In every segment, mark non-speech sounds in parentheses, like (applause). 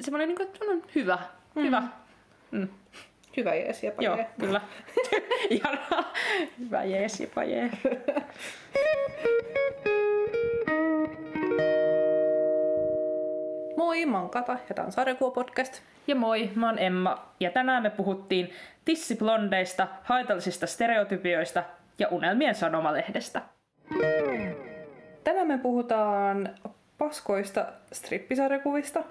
semmoinen niin kuin, on hyvä. Mm. Hyvä. Mm. Hyvä jees, jepa Joo, jee. kyllä. (laughs) Hyvä jees, jopa jee. Moi, mä oon Kata ja tää on Sarjakuva podcast. Ja moi, mä oon Emma ja tänään me puhuttiin tissiblondeista, haitallisista stereotypioista ja unelmien sanomalehdestä. Tänään me puhutaan paskoista strippisarjakuvista,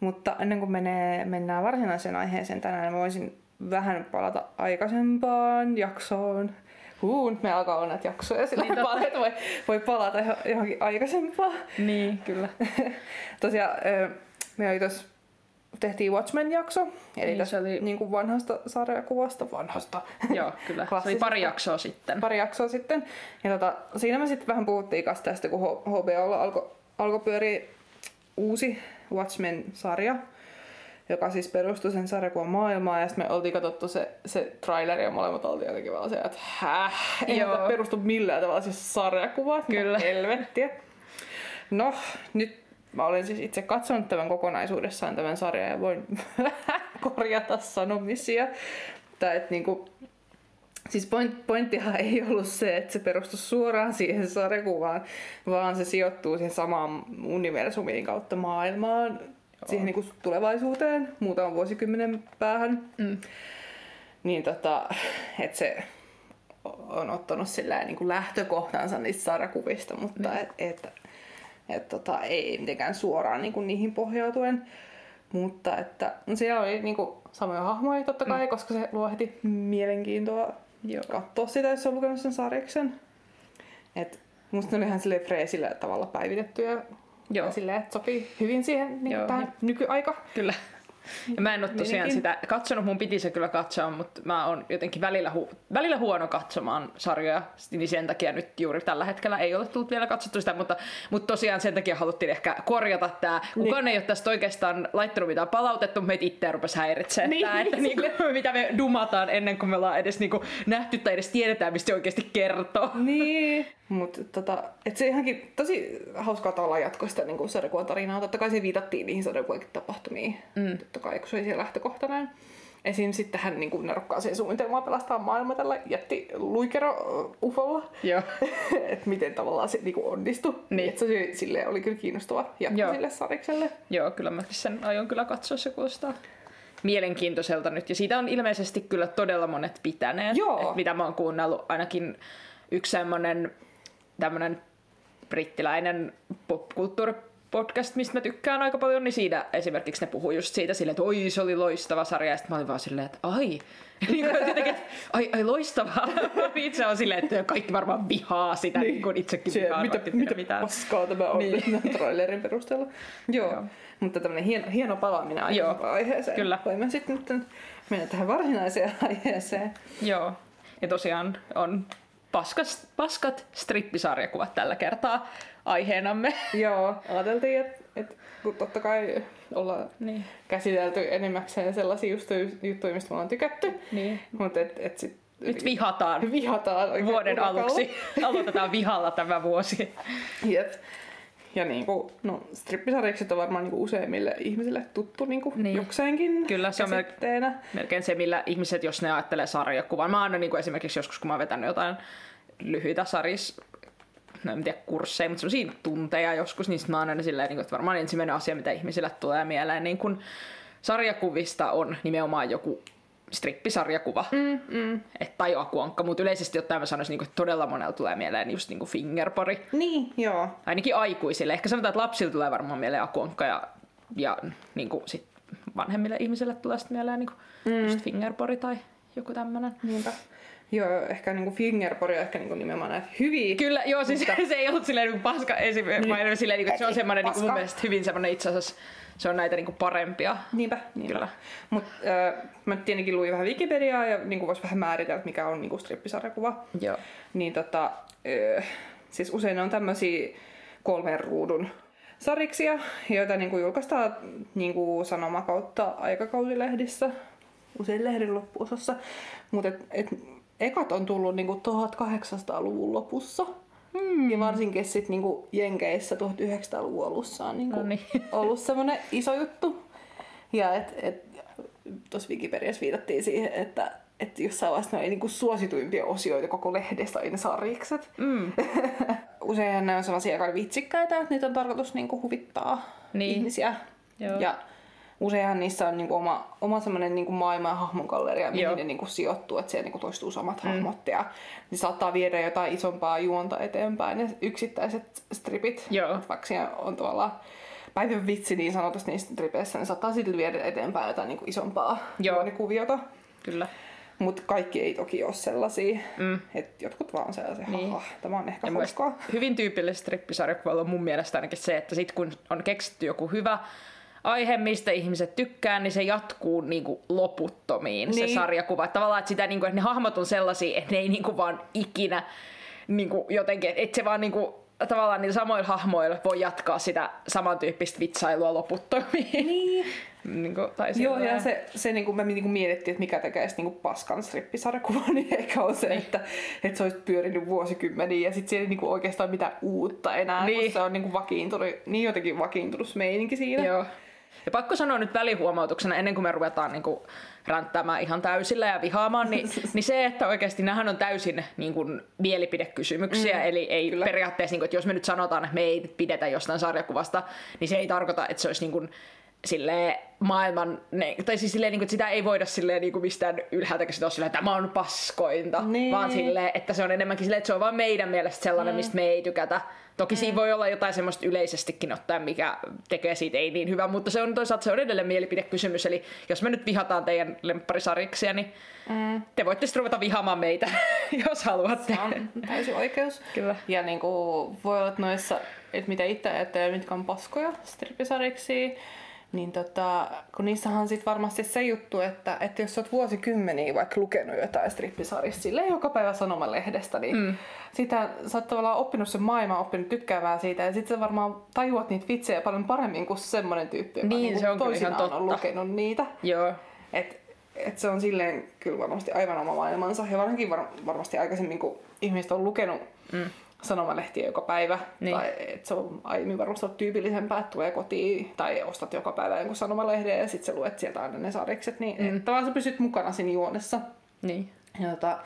mutta ennen kuin menee, mennään varsinaiseen aiheeseen tänään, mä voisin vähän palata aikaisempaan jaksoon. Huu, nyt me alkaa olla näitä jaksoja sillä Niin niin paljon, että voi, voi palata johon- johonkin aikaisempaan. Niin, kyllä. (laughs) Tosiaan me oli tos, tehtiin Watchmen-jakso, eli Niin, niin, se tästä oli- niin kuin vanhasta sarjakuvasta, vanhasta, Joo, kyllä. Se oli pari jaksoa sitten. pari jaksoa sitten. Ja tota, siinä me sitten vähän puhuttiin kanssa tästä, kun HBOlla alkoi alko pyöriä uusi Watchmen-sarja, joka siis perustui sen sarjakuvan maailmaan. Ja sitten me oltiin katsottu se, se traileri ja molemmat oltiin jotenkin vaan se, että häh, ei Joo. perustu millään tavalla siis sarjakuvaan. Kyllä. Helvettiä. No, nyt mä olen siis itse katsonut tämän kokonaisuudessaan tämän sarjan ja voin (laughs) korjata sanomisia. Tai että niinku, Siis point, pointtihan ei ollut se, että se perustui suoraan siihen sarjakuvaan, vaan se sijoittuu siihen samaan universumiin kautta maailmaan, siihen niin kuin tulevaisuuteen, muutaman vuosikymmenen päähän. Mm. Niin tota, että se on ottanut sillä niin kuin lähtökohtansa niistä sarjakuvista, mutta Niin. et, et, et, tota, ei mitenkään suoraan niin kuin niihin pohjautuen. Mutta että no siellä oli niin kuin samoja hahmoja totta kai, mm. koska se luo heti mielenkiintoa Joo. katsoa sitä, jos on lukenut sen sarjaksen. Et musta ne oli ihan silleen freesillä tavalla päivitettyjä. Joo. Ja silleen, että sopii hyvin siihen niin Joo. tähän nykyaikaan. Kyllä. Ja mä en ole tosiaan Mielenkiin- sitä katsonut, mun piti se kyllä katsoa, mutta mä oon jotenkin välillä, hu- välillä huono katsomaan sarjoja, niin sen takia nyt juuri tällä hetkellä ei ole tullut vielä katsottu sitä, mutta, mutta tosiaan sen takia haluttiin ehkä korjata tämä. Kukaan ei ole tästä oikeastaan laittanut mitään palautetta, mutta meitä itse rupesi häiritsemään, Niin. tää, että niinku, (laughs) mitä me dumataan ennen kuin me ollaan edes niinku nähty tai edes tiedetään, mistä se oikeasti kertoo. Niin. Mutta tota, et se ihankin tosi hauskaa tavallaan jatkoi sitä niin sarjakuvan tarinaa. Totta kai se viitattiin niihin sarjakuvankin tapahtumiin. Mm. Totta kai, kun se oli siellä lähtökohtana. Esim. sitten hän niin nerokkaaseen suunnitelmaan pelastaa maailma tällä jätti luikero ufolla. Joo. (laughs) että miten tavallaan se niin onnistui. Niin. Et se oli, silleen, oli kyllä kiinnostava jatko Joo. sille sarikselle. Joo, kyllä mäkin sen aion kyllä katsoa, se kuulostaa mielenkiintoiselta nyt. Ja siitä on ilmeisesti kyllä todella monet pitäneet. Joo. Et mitä mä oon kuunnellut, ainakin yksi semmonen tämmönen brittiläinen popkulttuuripodcast, mistä mä tykkään aika paljon, niin siinä esimerkiksi ne puhuu just siitä silleen, että oi se oli loistava sarja, ja sitten mä olin vaan silleen, että ai, (laughs) niin kuin jotenkin, että ai, ai loistavaa. (laughs) Itse on silleen, että kaikki varmaan vihaa sitä, niin, niin kuin itsekin Se, vihaan, mitä, mitä mitään. paskaa tämä on Niin. niin. (laughs) trailerin perusteella. Joo. Joo. Mutta tämmöinen hieno, hieno palaaminen aiheeseen. Kyllä. Voimme sitten nyt mennä tähän varsinaiseen aiheeseen. Joo. Ja tosiaan on paskas, paskat strippisarjakuvat tällä kertaa aiheenamme. (laughs) Joo, ajateltiin, että et, kun totta kai ollaan Niin. käsitelty enimmäkseen sellaisia just, juttuja, mistä me ollaan tykätty. Niin. Mutta et, et sit Nyt vihataan vihataan vuoden urakalla. aluksi. Aloitetaan vihalla tämä vuosi. (laughs) Jep. Ja niinku, no strippisarjakset on varmaan niinku useimmille ihmisille tuttu niinku Niin. niin. jokseenkin Kyllä, se on melkein-. Melkein se, millä ihmiset, jos ne ajattelee sarjakuvan. Mä annan niin kuin esimerkiksi joskus, kun mä oon vetänyt jotain lyhyitä saris, no en tiedä kursseja, mutta sellaisia tunteja joskus, niin mä annan ne silleen, niin kuin, että varmaan ensimmäinen asia, mitä ihmisille tulee mieleen, niin kun sarjakuvista on nimenomaan joku strippisarjakuva. Mm, mm. Et, tai akuankka, mutta yleisesti ottaen mä sanoisin, niin että todella monella tulee mieleen just niin kuin fingerpori. Niin, joo. Ainakin aikuisille. Ehkä sanotaan, että lapsille tulee varmaan mieleen akuankka ja, ja niin kuin sit vanhemmille ihmisille tulee sitten mieleen niin kuin mm. just fingerpori tai joku tämmönen. Niinpä. Joo, ehkä niinku fingerpori on ehkä niinku nimenomaan näitä hyviä. Kyllä, joo, siis (laughs) se ei ollut silleen niin paska esimerkki, niin. silleen, niin kuin, että se on semmoinen niin kuin mun mielestä hyvin semmoinen itse asiassa, se on näitä niin kuin parempia. Niinpä, niinpä. Kyllä. Mut äh, mä tietenkin luin vähän Wikipediaa ja niinku vois vähän määritellä, mikä on niinku strippisarjakuva. Joo. Niin tota, äh, siis usein ne on tämmöisiä kolmen ruudun sariksia, joita niinku julkaistaan niinku sanoma kautta aikakausilehdissä, usein lehden loppuosassa. Mutta et, et, ekat on tullut niinku 1800-luvun lopussa. Hmm. Ja varsinkin sit niinku Jenkeissä 1900-luvun alussa on niinku No niin. (laughs) ollut semmoinen iso juttu. Ja et, et, tuossa Wikipediassa viitattiin siihen, että että jossain vaiheessa ne oli niinku suosituimpia osioita koko lehdestä oli ne sarjikset. Mm. (laughs) Useinhan ne on sellaisia aika vitsikkäitä, että niitä on tarkoitus niinku huvittaa Niin. ihmisiä. Joo. Ja useinhan niissä on niinku oma, oma semmoinen niinku maailma ja hahmongalleria, mihin Joo. ne niinku sijoittuu, että siellä niinku toistuu samat mm. hahmot. Ja ne saattaa viedä jotain isompaa juonta eteenpäin, ne yksittäiset stripit. Joo. Vaikka siellä on tuolla päivän vitsi niin sanotusti niissä stripeissä, ne saattaa sitten viedä eteenpäin jotain niinku isompaa juonikuviota. Kyllä. Mutta kaikki ei toki ole sellaisia. Mm. Et jotkut vaan on sellaisia, Niin. niin. tämä on ehkä Ja hauskaa. hyvin tyypillistä strippisarjakuvalla on mun mielestä ainakin se, että sit kun on keksitty joku hyvä aihe, mistä ihmiset tykkää, niin se jatkuu niinku loputtomiin niin. se Niin. sarjakuva. Tavallaan, että, sitä, niinku, että ne hahmot on sellaisia, että ne ei niinku vaan ikinä niinku jotenkin, että se vaan niinku, tavallaan niillä samoilla hahmoilla voi jatkaa sitä samantyyppistä vitsailua loputtomiin. Niin. (laughs) niinku, tai Joo, ja se, se niin kuin me niin kuin mietittiin, että mikä tekee niin paskan strippisarjakuvan, (laughs) niin ehkä on se, Niin. että, että se olisi pyörinyt vuosikymmeniä ja sitten siellä ei niin kuin oikeastaan mitään uutta enää, Niin. kun se on niin kuin vakiintunut, niin jotenkin vakiintunut meininki siinä. Joo. Ja pakko sanoa nyt välihuomautuksena, ennen kuin me ruvetaan niin kuin ränttämään ihan täysillä ja vihaamaan, niin, (laughs) niin se, että oikeasti nämähän on täysin niin kuin, mielipidekysymyksiä, mm, eli ei kyllä. periaatteessa, niin kuin, että jos me nyt sanotaan, että me ei pidetä jostain sarjakuvasta, niin se ei tarkoita, että se olisi niin kuin, silleen maailman, ne, tai siis silleen, niin kuin, että sitä ei voida silleen niin kuin mistään ylhäältä käsitellä silleen, että tämä on paskointa, Niin. vaan silleen, että se on enemmänkin silleen, että se on vaan meidän mielestä sellainen, mm. mistä me ei tykätä. Toki mm. siinä voi olla jotain semmoista yleisestikin ottaen, mikä tekee siitä ei niin hyvä, mutta se on toisaalta se on edelleen mielipidekysymys, eli jos me nyt vihataan teidän lempparisarjiksia, niin mm. te voitte sitten ruveta vihaamaan meitä, (laughs) jos haluatte. Se on täysin oikeus. Kyllä. Ja niin kuin, voi olla, että noissa, että mitä itse ajattelee, mitkä on paskoja strippisariksi, niin tota, kun niissähän on sit varmasti se juttu, että, että jos sä oot vuosikymmeniä vaikka lukenut jotain strippisarjista silleen joka päivä sanomalehdestä, niin mm. sitä, sä oot tavallaan oppinut sen maailman, oppinut tykkäämään siitä ja sitten sä varmaan tajuat niitä vitsejä paljon paremmin kuin semmoinen tyyppi, joka Niin, niinku se on kyllä ihan toisinaan on totta. lukenut niitä. Joo, Et, et se on silleen kyllä varmasti aivan oma maailmansa. Ja varsinkin var, varmasti aikaisemmin, kun ihmiset on lukenut mm. Sanomalehtiä joka päivä, Niin. tai et se on aiemmin varmasti ollut tyypillisempää, että tulee kotiin tai ostat joka päivä jonkun sanomalehden ja sitten sä luet sieltä aina ne sarjikset, niin mm. tavallaan sä pysyt mukana siinä juonessa. niin. Ja tota,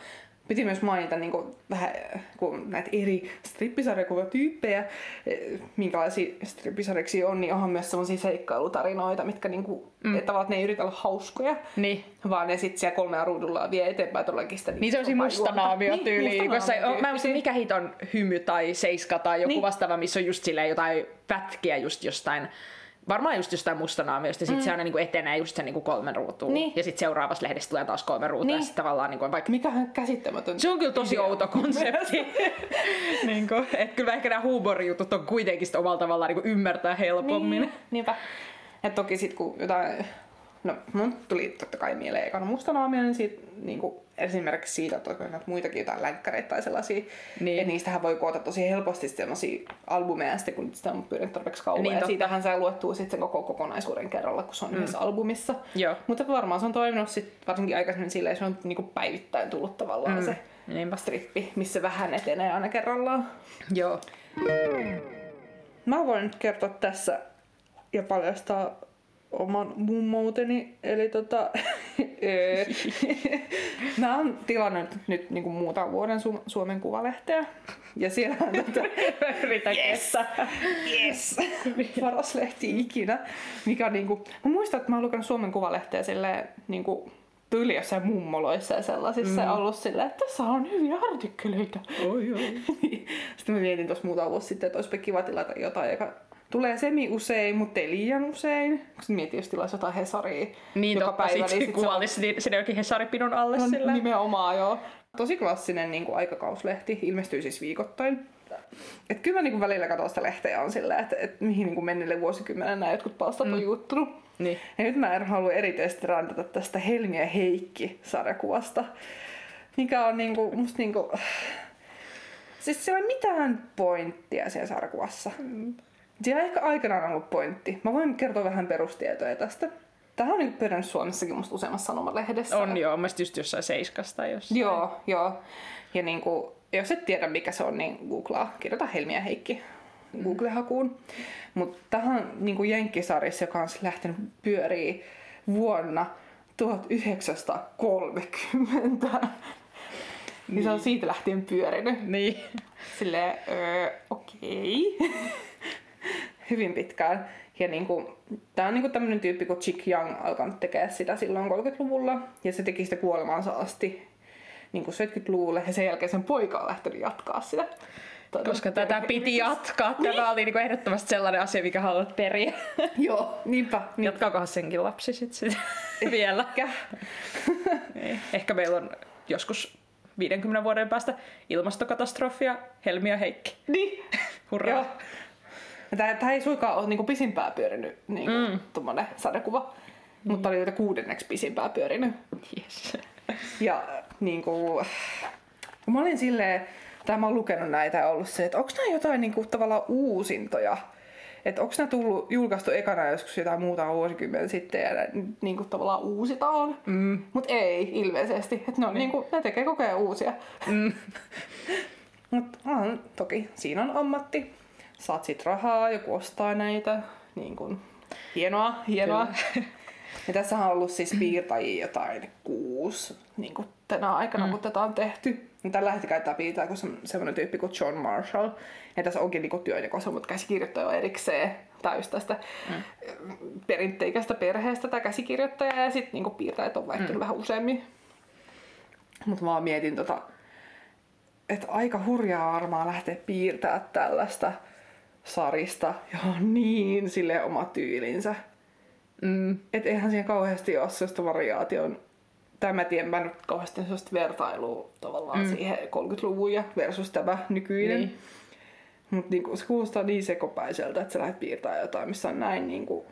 piti myös mainita niin kuin, vähän kun näitä eri strippisarjakuvatyyppejä, eh, minkälaisia strippisarjiksi on, niin onhan myös sellaisia seikkailutarinoita, mitkä niin kuin, mm. että tavallaan ne ei yritä olla hauskoja, Niin. vaan ne sitten siellä kolmella ruudulla vie eteenpäin todellakin sitä Niin se on mustanaamio tyyli. koska se, on- mä en mikä hit on hymy tai seiska tai joku Niin. niin. vastaava, missä on just silleen jotain pätkiä just jostain Varmaan just jostain mustanaamiosta, ja sitten mm. se aina niinku etenee just sen niinku kolmen ruutuun. Niin. Ja sitten seuraavassa lehdessä tulee taas kolme ruutua, Niin. ja sitten tavallaan niinku vaikka... Mikähän käsittämätön. Se on kyllä tosi idea. outo konsepti. (laughs) niinku, et kyllä ehkä nämä huumorijutut on kuitenkin sit omalla tavallaan niinku ymmärtää helpommin. Niin, niinpä. Ja toki sit kun jotain, no mun tuli totta kai mieleen ekana mustanaamio, niin siitä niinku, esimerkiksi siitä, että onko muitakin jotain länkkäreitä tai sellaisia. Niin. Ja niistähän voi koota tosi helposti sellaisia albumeja sitten, kun sitä on pyörinyt tarpeeksi kauan. Niin, ja totta. siitähän saa luettua sitten koko kokonaisuuden kerralla, kun se on mm. yhdessä albumissa. Joo. Mutta varmaan se on toiminut sit, varsinkin aikaisemmin silleen, että se on niinku päivittäin tullut tavallaan mm. se Niinpä. strippi, missä vähän etenee aina kerrallaan. Joo. Mä voin nyt kertoa tässä ja paljastaa oman mummouteni. Eli tota, (laughs) (laughs) mä oon tilannut nyt niinku muutaman vuoden Su- Suomen Kuvalehteä. Ja siellä on tota, (laughs) Yritä kestää. yes, paras lehti ikinä. Mikä on niinku, mä muistan, että mä oon lukenut Suomen Kuvalehteä silleen niinku tyyli jossain mummoloissa ja sellaisissa mm. ollut silleen, että tässä on hyviä artikkeleita. Oi, oi. Sitten mä mietin tuossa muutama vuosi sitten, että olisipa kiva tilata jotain, joka tulee semi usein, mutta ei liian usein. Sitten mietin, jos tilaisi jotain Hesaria Niin joka totta, päivä, sit niin sit se on kuolisi niin sinne jokin Hesaripidon alle No, sillä. nimenomaan joo. Tosi klassinen niin kuin aikakauslehti, ilmestyy siis viikoittain. Et kyllä mä niin kuin välillä katson sitä lehteä on sillä, että, että mihin niin kuin menneille vuosikymmenen nämä jotkut palstat on juuttunut. Niin. Ja nyt mä en halua erityisesti rantata tästä Helmi ja Heikki-sarjakuvasta, mikä on niinku, musta niinku... Siis siellä ei ole mitään pointtia siellä sarjakuvassa. Siellä ehkä aikanaan ollut pointti. Mä voin kertoa vähän perustietoja tästä. Tähän on niinku pyörinyt Suomessakin musta useammassa sanomalehdessä. On joo, mä just jossain seiskasta jossain. Joo, joo. Ja niinku, jos et tiedä mikä se on, niin googlaa, kirjoita Helmi ja Heikki. Google-hakuun. Mutta tähän niin Jenkkisarissa, joka on lähtenyt pyörii vuonna 1930. Niin. niin se on siitä lähtien pyörinyt. Niin. Silleen, öö, okei. Okay. Hyvin pitkään. Ja niinku, tää on niinku tämmönen tyyppi kuin Chick Young alkanut tekemään sitä silloin 30-luvulla. Ja se teki sitä kuolemaansa asti niin 70-luvulle. Ja sen jälkeen sen poika on lähtenyt jatkaa sitä. Koska tätä piti jatkaa. Niin. Tämä oli niinku ehdottomasti sellainen asia, mikä haluat periä. (laughs) Joo, niinpä. niinpä. Jatkaakohan senkin lapsi sitten sit (laughs) vielä? Ehkä. (laughs) Niin. Ehkä meillä on joskus 50 vuoden päästä ilmastokatastrofia, Helmi ja Heikki. Niin. Hurraa. Joo. Tämä, tämä ei suinkaan ole niinku pisimpää pyörinyt niin mm. tuommoinen sadekuva, mm. mutta oli kuudenneksi pisimpää pyörinyt. Yes. Ja niin kuin, mä olin silleen, tai mä oon lukenut näitä ja ollut se, että onko nämä jotain niin kuin, tavallaan uusintoja. Että onko nämä tullut julkaistu ekana joskus jotain muuta vuosikymmentä sitten ja ne, niin kuin, tavallaan uusitaan. Mm. Mutta ei ilmeisesti. Että ne, on, niin kuin, ne tekee koko ajan uusia. Mm. (laughs) Mutta toki siinä on ammatti. Saat sit rahaa, joku ostaa näitä. Niin kuin, hienoa, hienoa. (laughs) Ja tässä on ollut siis piirtäjiä jotain kuusi niin kuin tänä aikana, mm. kun tätä on tehty. Ja tällä hetkellä käytetään piirtää kuin semmoinen tyyppi kuin John Marshall. Ja tässä onkin niin työnjako, mutta käsikirjoittaja on erikseen täys tästä mm. perinteikästä perheestä tämä käsikirjoittaja ja sitten niin piirtäjät on vaihtunut mm. vähän useammin. Mutta mä mietin tota, että aika hurjaa varmaan lähteä piirtää tällaista sarista, johon on niin sille oma tyylinsä. Mm. Et eihän siihen kauheasti ole sellaista variaation. Tai mä tiedän, mä nyt kauheasti sellaista vertailua tavallaan mm. siihen 30-luvun ja versus tämä nykyinen. Niin. Mutta niinku, se kuulostaa niin sekopäiseltä, että sä lähdet piirtää jotain, missä on näin niinku,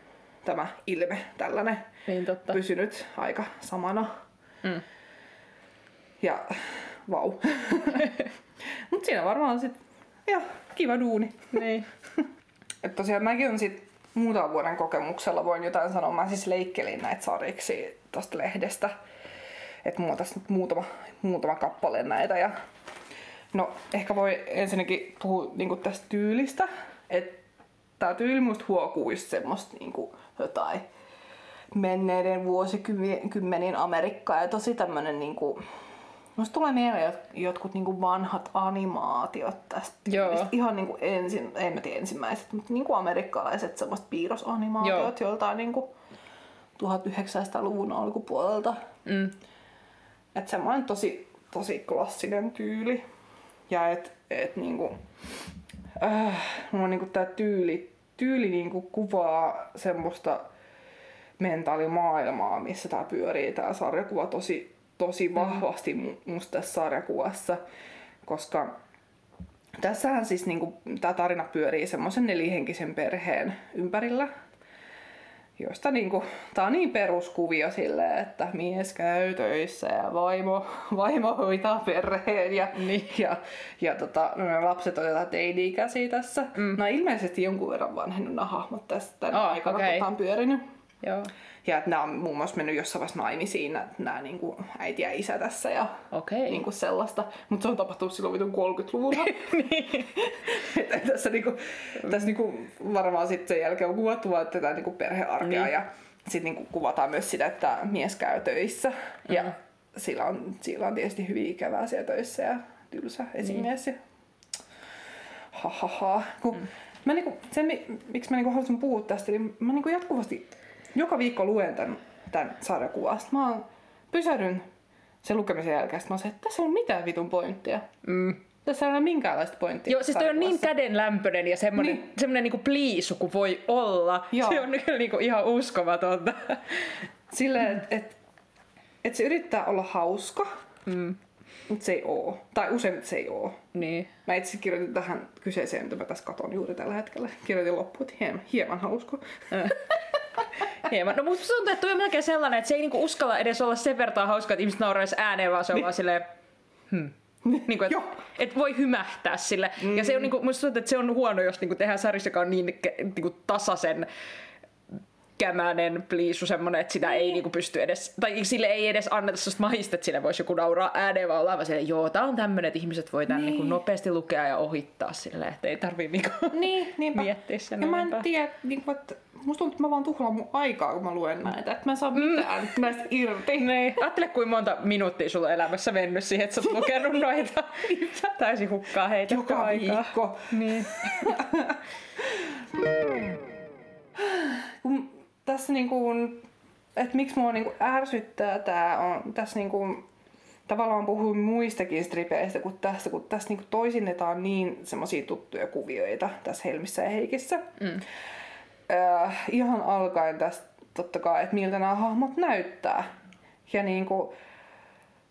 tämä ilme, tällainen, niin, totta. pysynyt aika samana. Mm. Ja vau. (laughs) Mutta siinä varmaan sit, ja kiva duuni. Niin. (laughs) Et tosiaan mäkin on sit muutaman vuoden kokemuksella voin jotain sanoa. Mä siis leikkelin näitä sariksi tosta lehdestä. Että mulla tässä nyt muutama, muutama kappale näitä. Ja no ehkä voi ensinnäkin puhua niinku tästä tyylistä. Että tää tyyli musta huokuu just semmoista niinku jotain menneiden vuosikymmenien Amerikkaa ja tosi tämmönen niinku Musta tulee mieleen jotkut niinku vanhat animaatiot tästä. Joo. Ihan niinku ensin, en mä tiedä ensimmäiset, mutta niinku amerikkalaiset semmoista piirrosanimaatiot Joo. joltain niinku 1900-luvun alkupuolelta. Mm. Että semmoinen tosi, tosi klassinen tyyli. Ja et, et niinku, äh, mulla niinku tää tyyli, tyyli niinku kuvaa semmoista mentaalimaailmaa, missä tää pyörii tää sarjakuva tosi tosi mm. vahvasti musta tässä sarjakuvassa, koska tässähän siis niinku, tämä tarina pyörii semmoisen nelihenkisen perheen ympärillä, josta niinku, tää on niin peruskuvio silleen, että mies käy töissä ja vaimo, (laughs) vaimo hoitaa perheen ja, niin. ja, ja tota, no, lapset on jotain teini-ikäisiä tässä. Mm. No ilmeisesti jonkun verran vanhennut nämä hahmot tästä oh, aikana, okay. kun tämä on pyörinyt. Joo. Ja että nämä on muun muassa mennyt jossain vaiheessa naimisiin, nämä niin kuin äiti ja isä tässä ja okay. niin kuin sellaista. Mutta se on tapahtunut silloin vitun 30-luvulla. (laughs) niin. että tässä, niin kuin, tässä niin kuin varmaan sitten sen jälkeen on kuvattu vaan tätä niin kuin perhearkea niin. ja sitten niin kuvataan myös sitä, että mies käy töissä. Mm-hmm. Ja sillä on, sillä on tietysti hyvin ikävää siellä töissä ja tylsä esimies. Niin. Ha, ha, ha. Kun mm. mä niinku, sen, miksi mä niinku haluaisin puhua tästä, niin mä niinku jatkuvasti joka viikko luen tämän, tämän sarjakuvan. Sitten mä pysähdyn sen lukemisen jälkeen. Mä oon että tässä ei ole mitään vitun pointtia. Mm. Tässä ei ole minkäänlaista pointtia. Joo, siis toi on niin kädenlämpöinen ja semmoinen, niin. semmoinen niinku pliisu kuin voi olla. Joo. Se on kyllä niinku ihan uskomatonta. (laughs) Silleen, että et, et se yrittää olla hauska, mm. mutta se ei oo. Tai usein se ei oo. Niin. Mä itse kirjoitin tähän kyseiseen, mitä mä tässä katon juuri tällä hetkellä. Kirjoitin loppuun, että hieman, hieman hauska. (laughs) Hieman. No musta tuntuu, että toi on melkein sellainen, että se ei niinku uskalla edes olla sen verran hauska, että ihmiset nauraisi ääneen, vaan se on niin. vaan silleen, hmm. (laughs) niin kuin, että et voi hymähtää sille. Mm. Ja se on, niin kuin, musta tuntuu, että se on huono, jos niin kuin tehdään sarjassa, joka on niin, niin kuin tasaisen pitkämäinen pliisu semmonen, että sitä ei niinku pysty edes, tai sille ei edes anneta sellaista mahista, että sille voisi joku nauraa ääneen, vaan olla vaan silleen, joo, tää on tämmönen, että ihmiset voi tän Niin. niinku nopeasti lukea ja ohittaa silleen, että ei tarvii niinku Niin, (laughs) niinpä. miettiä sen Ja mä en enempää. tiedä, niin kuin, että musta tuntuu, että mä vaan tuhlaan mun aikaa, kun mä luen näitä. Että mä en saa mitään näistä irti. (laughs) Niin. Ajattele, kuinka monta minuuttia sulla on elämässä mennyt siihen, että sä oot (laughs) lukenut noita. Täysin hukkaa heitetty Joka aikaa. viikko. Niin. Kun tässä niin kuin, että miksi mua niin kuin ärsyttää tää on, tässä niin kuin, tavallaan puhuin muistakin stripeistä kuin tästä, kun tässä niin kuin toisinnetaan niin semmoisia tuttuja kuvioita tässä Helmissä ja Heikissä. Mm. Öö, ihan alkaen tästä totta kai, että miltä nämä hahmot näyttää. Ja niin kuin,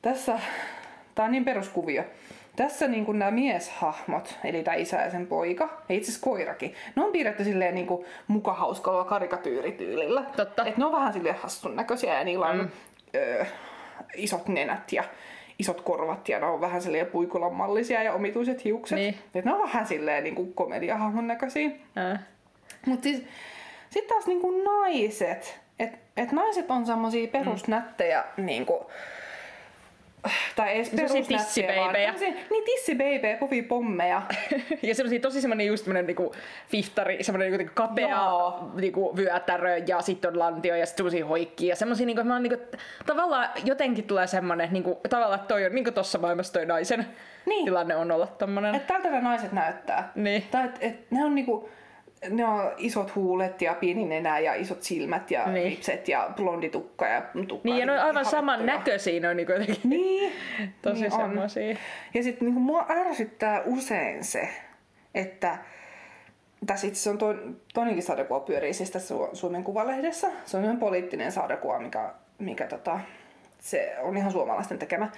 tässä, tää on niin peruskuvio. Tässä niin kuin nämä mieshahmot, eli tämä isä ja sen poika, ja itse asiassa koirakin, ne on piirretty silleen niin kuin muka hauskalla karikatyyrityylillä. Totta. Et ne on vähän silleen hassun näköisiä ja niillä on mm. öö, isot nenät ja isot korvat ja ne on vähän silleen puikulan mallisia ja omituiset hiukset. Niin. Et ne on vähän silleen niin kuin komediahahmon näköisiä. Äh. Mutta siis, sitten taas niinku naiset, että et naiset on semmosia perusnättejä mm. niinku, tai ei edes tämmösiä- Niin tissibeibejä, povipommeja. (laughs) Ja semmosia tosi semmonen just semmonen niinku fiftari, semmonen niinku kapea Joo. niinku vyötärö ja sitten on lantio ja sitten semmosia hoikkia ja semmosia niinku, että mä niinku, tavallaan jotenkin tulee semmonen, että niinku, tavallaan että toi on niinku tossa maailmassa toi naisen Niin. tilanne on olla tommonen. että tältä ne naiset näyttää. Niin. Tai et, et ne on niinku, ne on isot huulet ja pieni nenä ja isot silmät ja Niin. niin. lipset ja blondi tukka ja tukka. Niin ja ne on aivan ihan saman näköisiä, ne on niinku jotenkin Niin. (laughs) tosi niin on. semmosia. Ja sitten niinku mua ärsyttää usein se, että tässä itse on to, toinenkin sarjakuva pyörii siis tässä Su- Suomen Kuvalehdessä. Se on semmoinen poliittinen sarjakuva, mikä, mikä tota, se on ihan suomalaisten tekemä.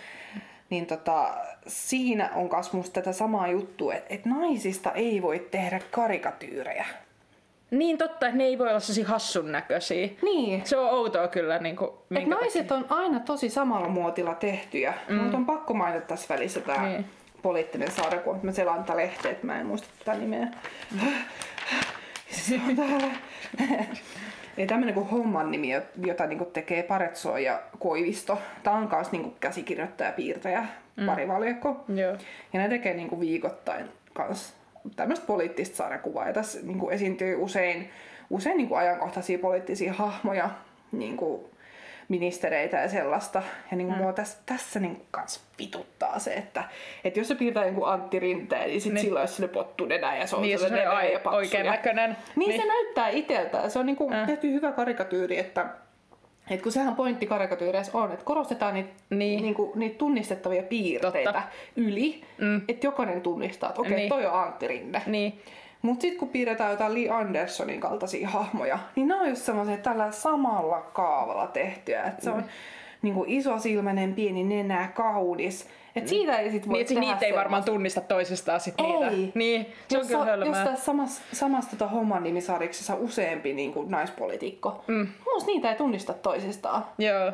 Niin tota, siinä on kas musta tätä samaa juttua, että et naisista ei voi tehdä karikatyyrejä. Niin totta, että ne ei voi olla sellaisia hassun näköisiä. Niin. Se on outoa kyllä. Niinku, Et minkä naiset on aina tosi samalla muotilla tehtyjä. Mm. Mutta on pakko mainita tässä välissä tämä Niin. niin. poliittinen sarjakuva. Mä selaan tätä lehteä, että mä en muista tätä nimeä. Se (laughs) on täällä. Eli tämmönen kuin homman nimi, jota niinku tekee Paretso ja Koivisto. Tää on kanssa niinku käsikirjoittaja, piirtäjä, mm. parivaljakko. Joo. Ja ne tekee niinku viikoittain kans tämmöistä poliittista sarjakuvaa. Ja tässä niinku esiintyy usein, usein niinku ajankohtaisia poliittisia hahmoja, niinku ministereitä ja sellaista. Ja niinku mm. mua tässä, tässä niinku kans vituttaa se, että, että jos se piirtää jonkun Antti Rinteen, niin sit Niin. niin. sillä olisi sille pottunenä ja se on Niin, se on sellainen ai- ja paksu oikein näköinen. Niin, niin, se näyttää itseltään. Se on niinku Äh. äh. tehty hyvä karikatyyri, että et kun sehän pointti karikatyyreissä on, että korostetaan niitä, Niin. niinku, niitä tunnistettavia piirteitä Totta. yli, Mm. mm. että jokainen tunnistaa, että okei, Niin. niin. toi on Antti Rinne. Niin. Mutta sitten kun piirretään jotain Lee Andersonin kaltaisia hahmoja, niin ne on just semmoisia tällä samalla kaavalla tehtyä. Että se on niinku isosilmäinen, pieni nenä, kaunis. Et siitä ei sit voi Niin, tehdä niitä ei varmaan tunnista toisistaan sit niitä. Ei. Niin, se on jos, kyllä sa- jos hölmää. tässä samassa, samassa tota homman nimisarjiksessa useampi niin kuin naispoliitikko, mm. niitä ei tunnista toisistaan. Joo.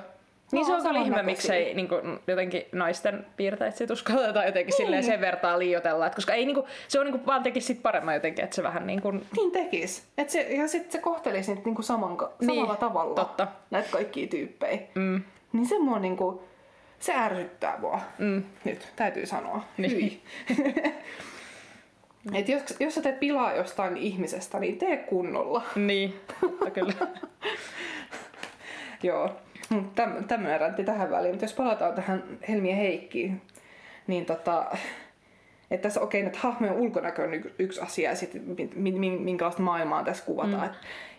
Niin se on kyllä ihme, miksei niin kuin, jotenkin naisten piirteet sit uskalletaan jotenkin niin. silleen sen vertaa liioitella. Et koska ei, niin kuin, se on niin kuin, vaan tekisi sit paremmin jotenkin, että se vähän niin kuin, Niin tekis. Et se, ja sitten se kohtelisi niitä niinku saman, Niin, samalla tavalla. totta. Näitä kaikkia tyyppejä. mm, Niin se mua niinku, se ärsyttää mua. mm, Nyt, täytyy sanoa. Niin. (laughs) Et jos, jos sä teet pilaa jostain ihmisestä, niin tee kunnolla. niin, totta kyllä. (laughs) Joo, täm, tämmöinen räntti tähän väliin. Mutta jos palataan tähän Helmi ja Heikkiin, niin tota, että tässä okei, okay, että hahmojen ulkonäkö on yksi asia ja sitten mi- mi- minkälaista maailmaa tässä kuvataan. Mm.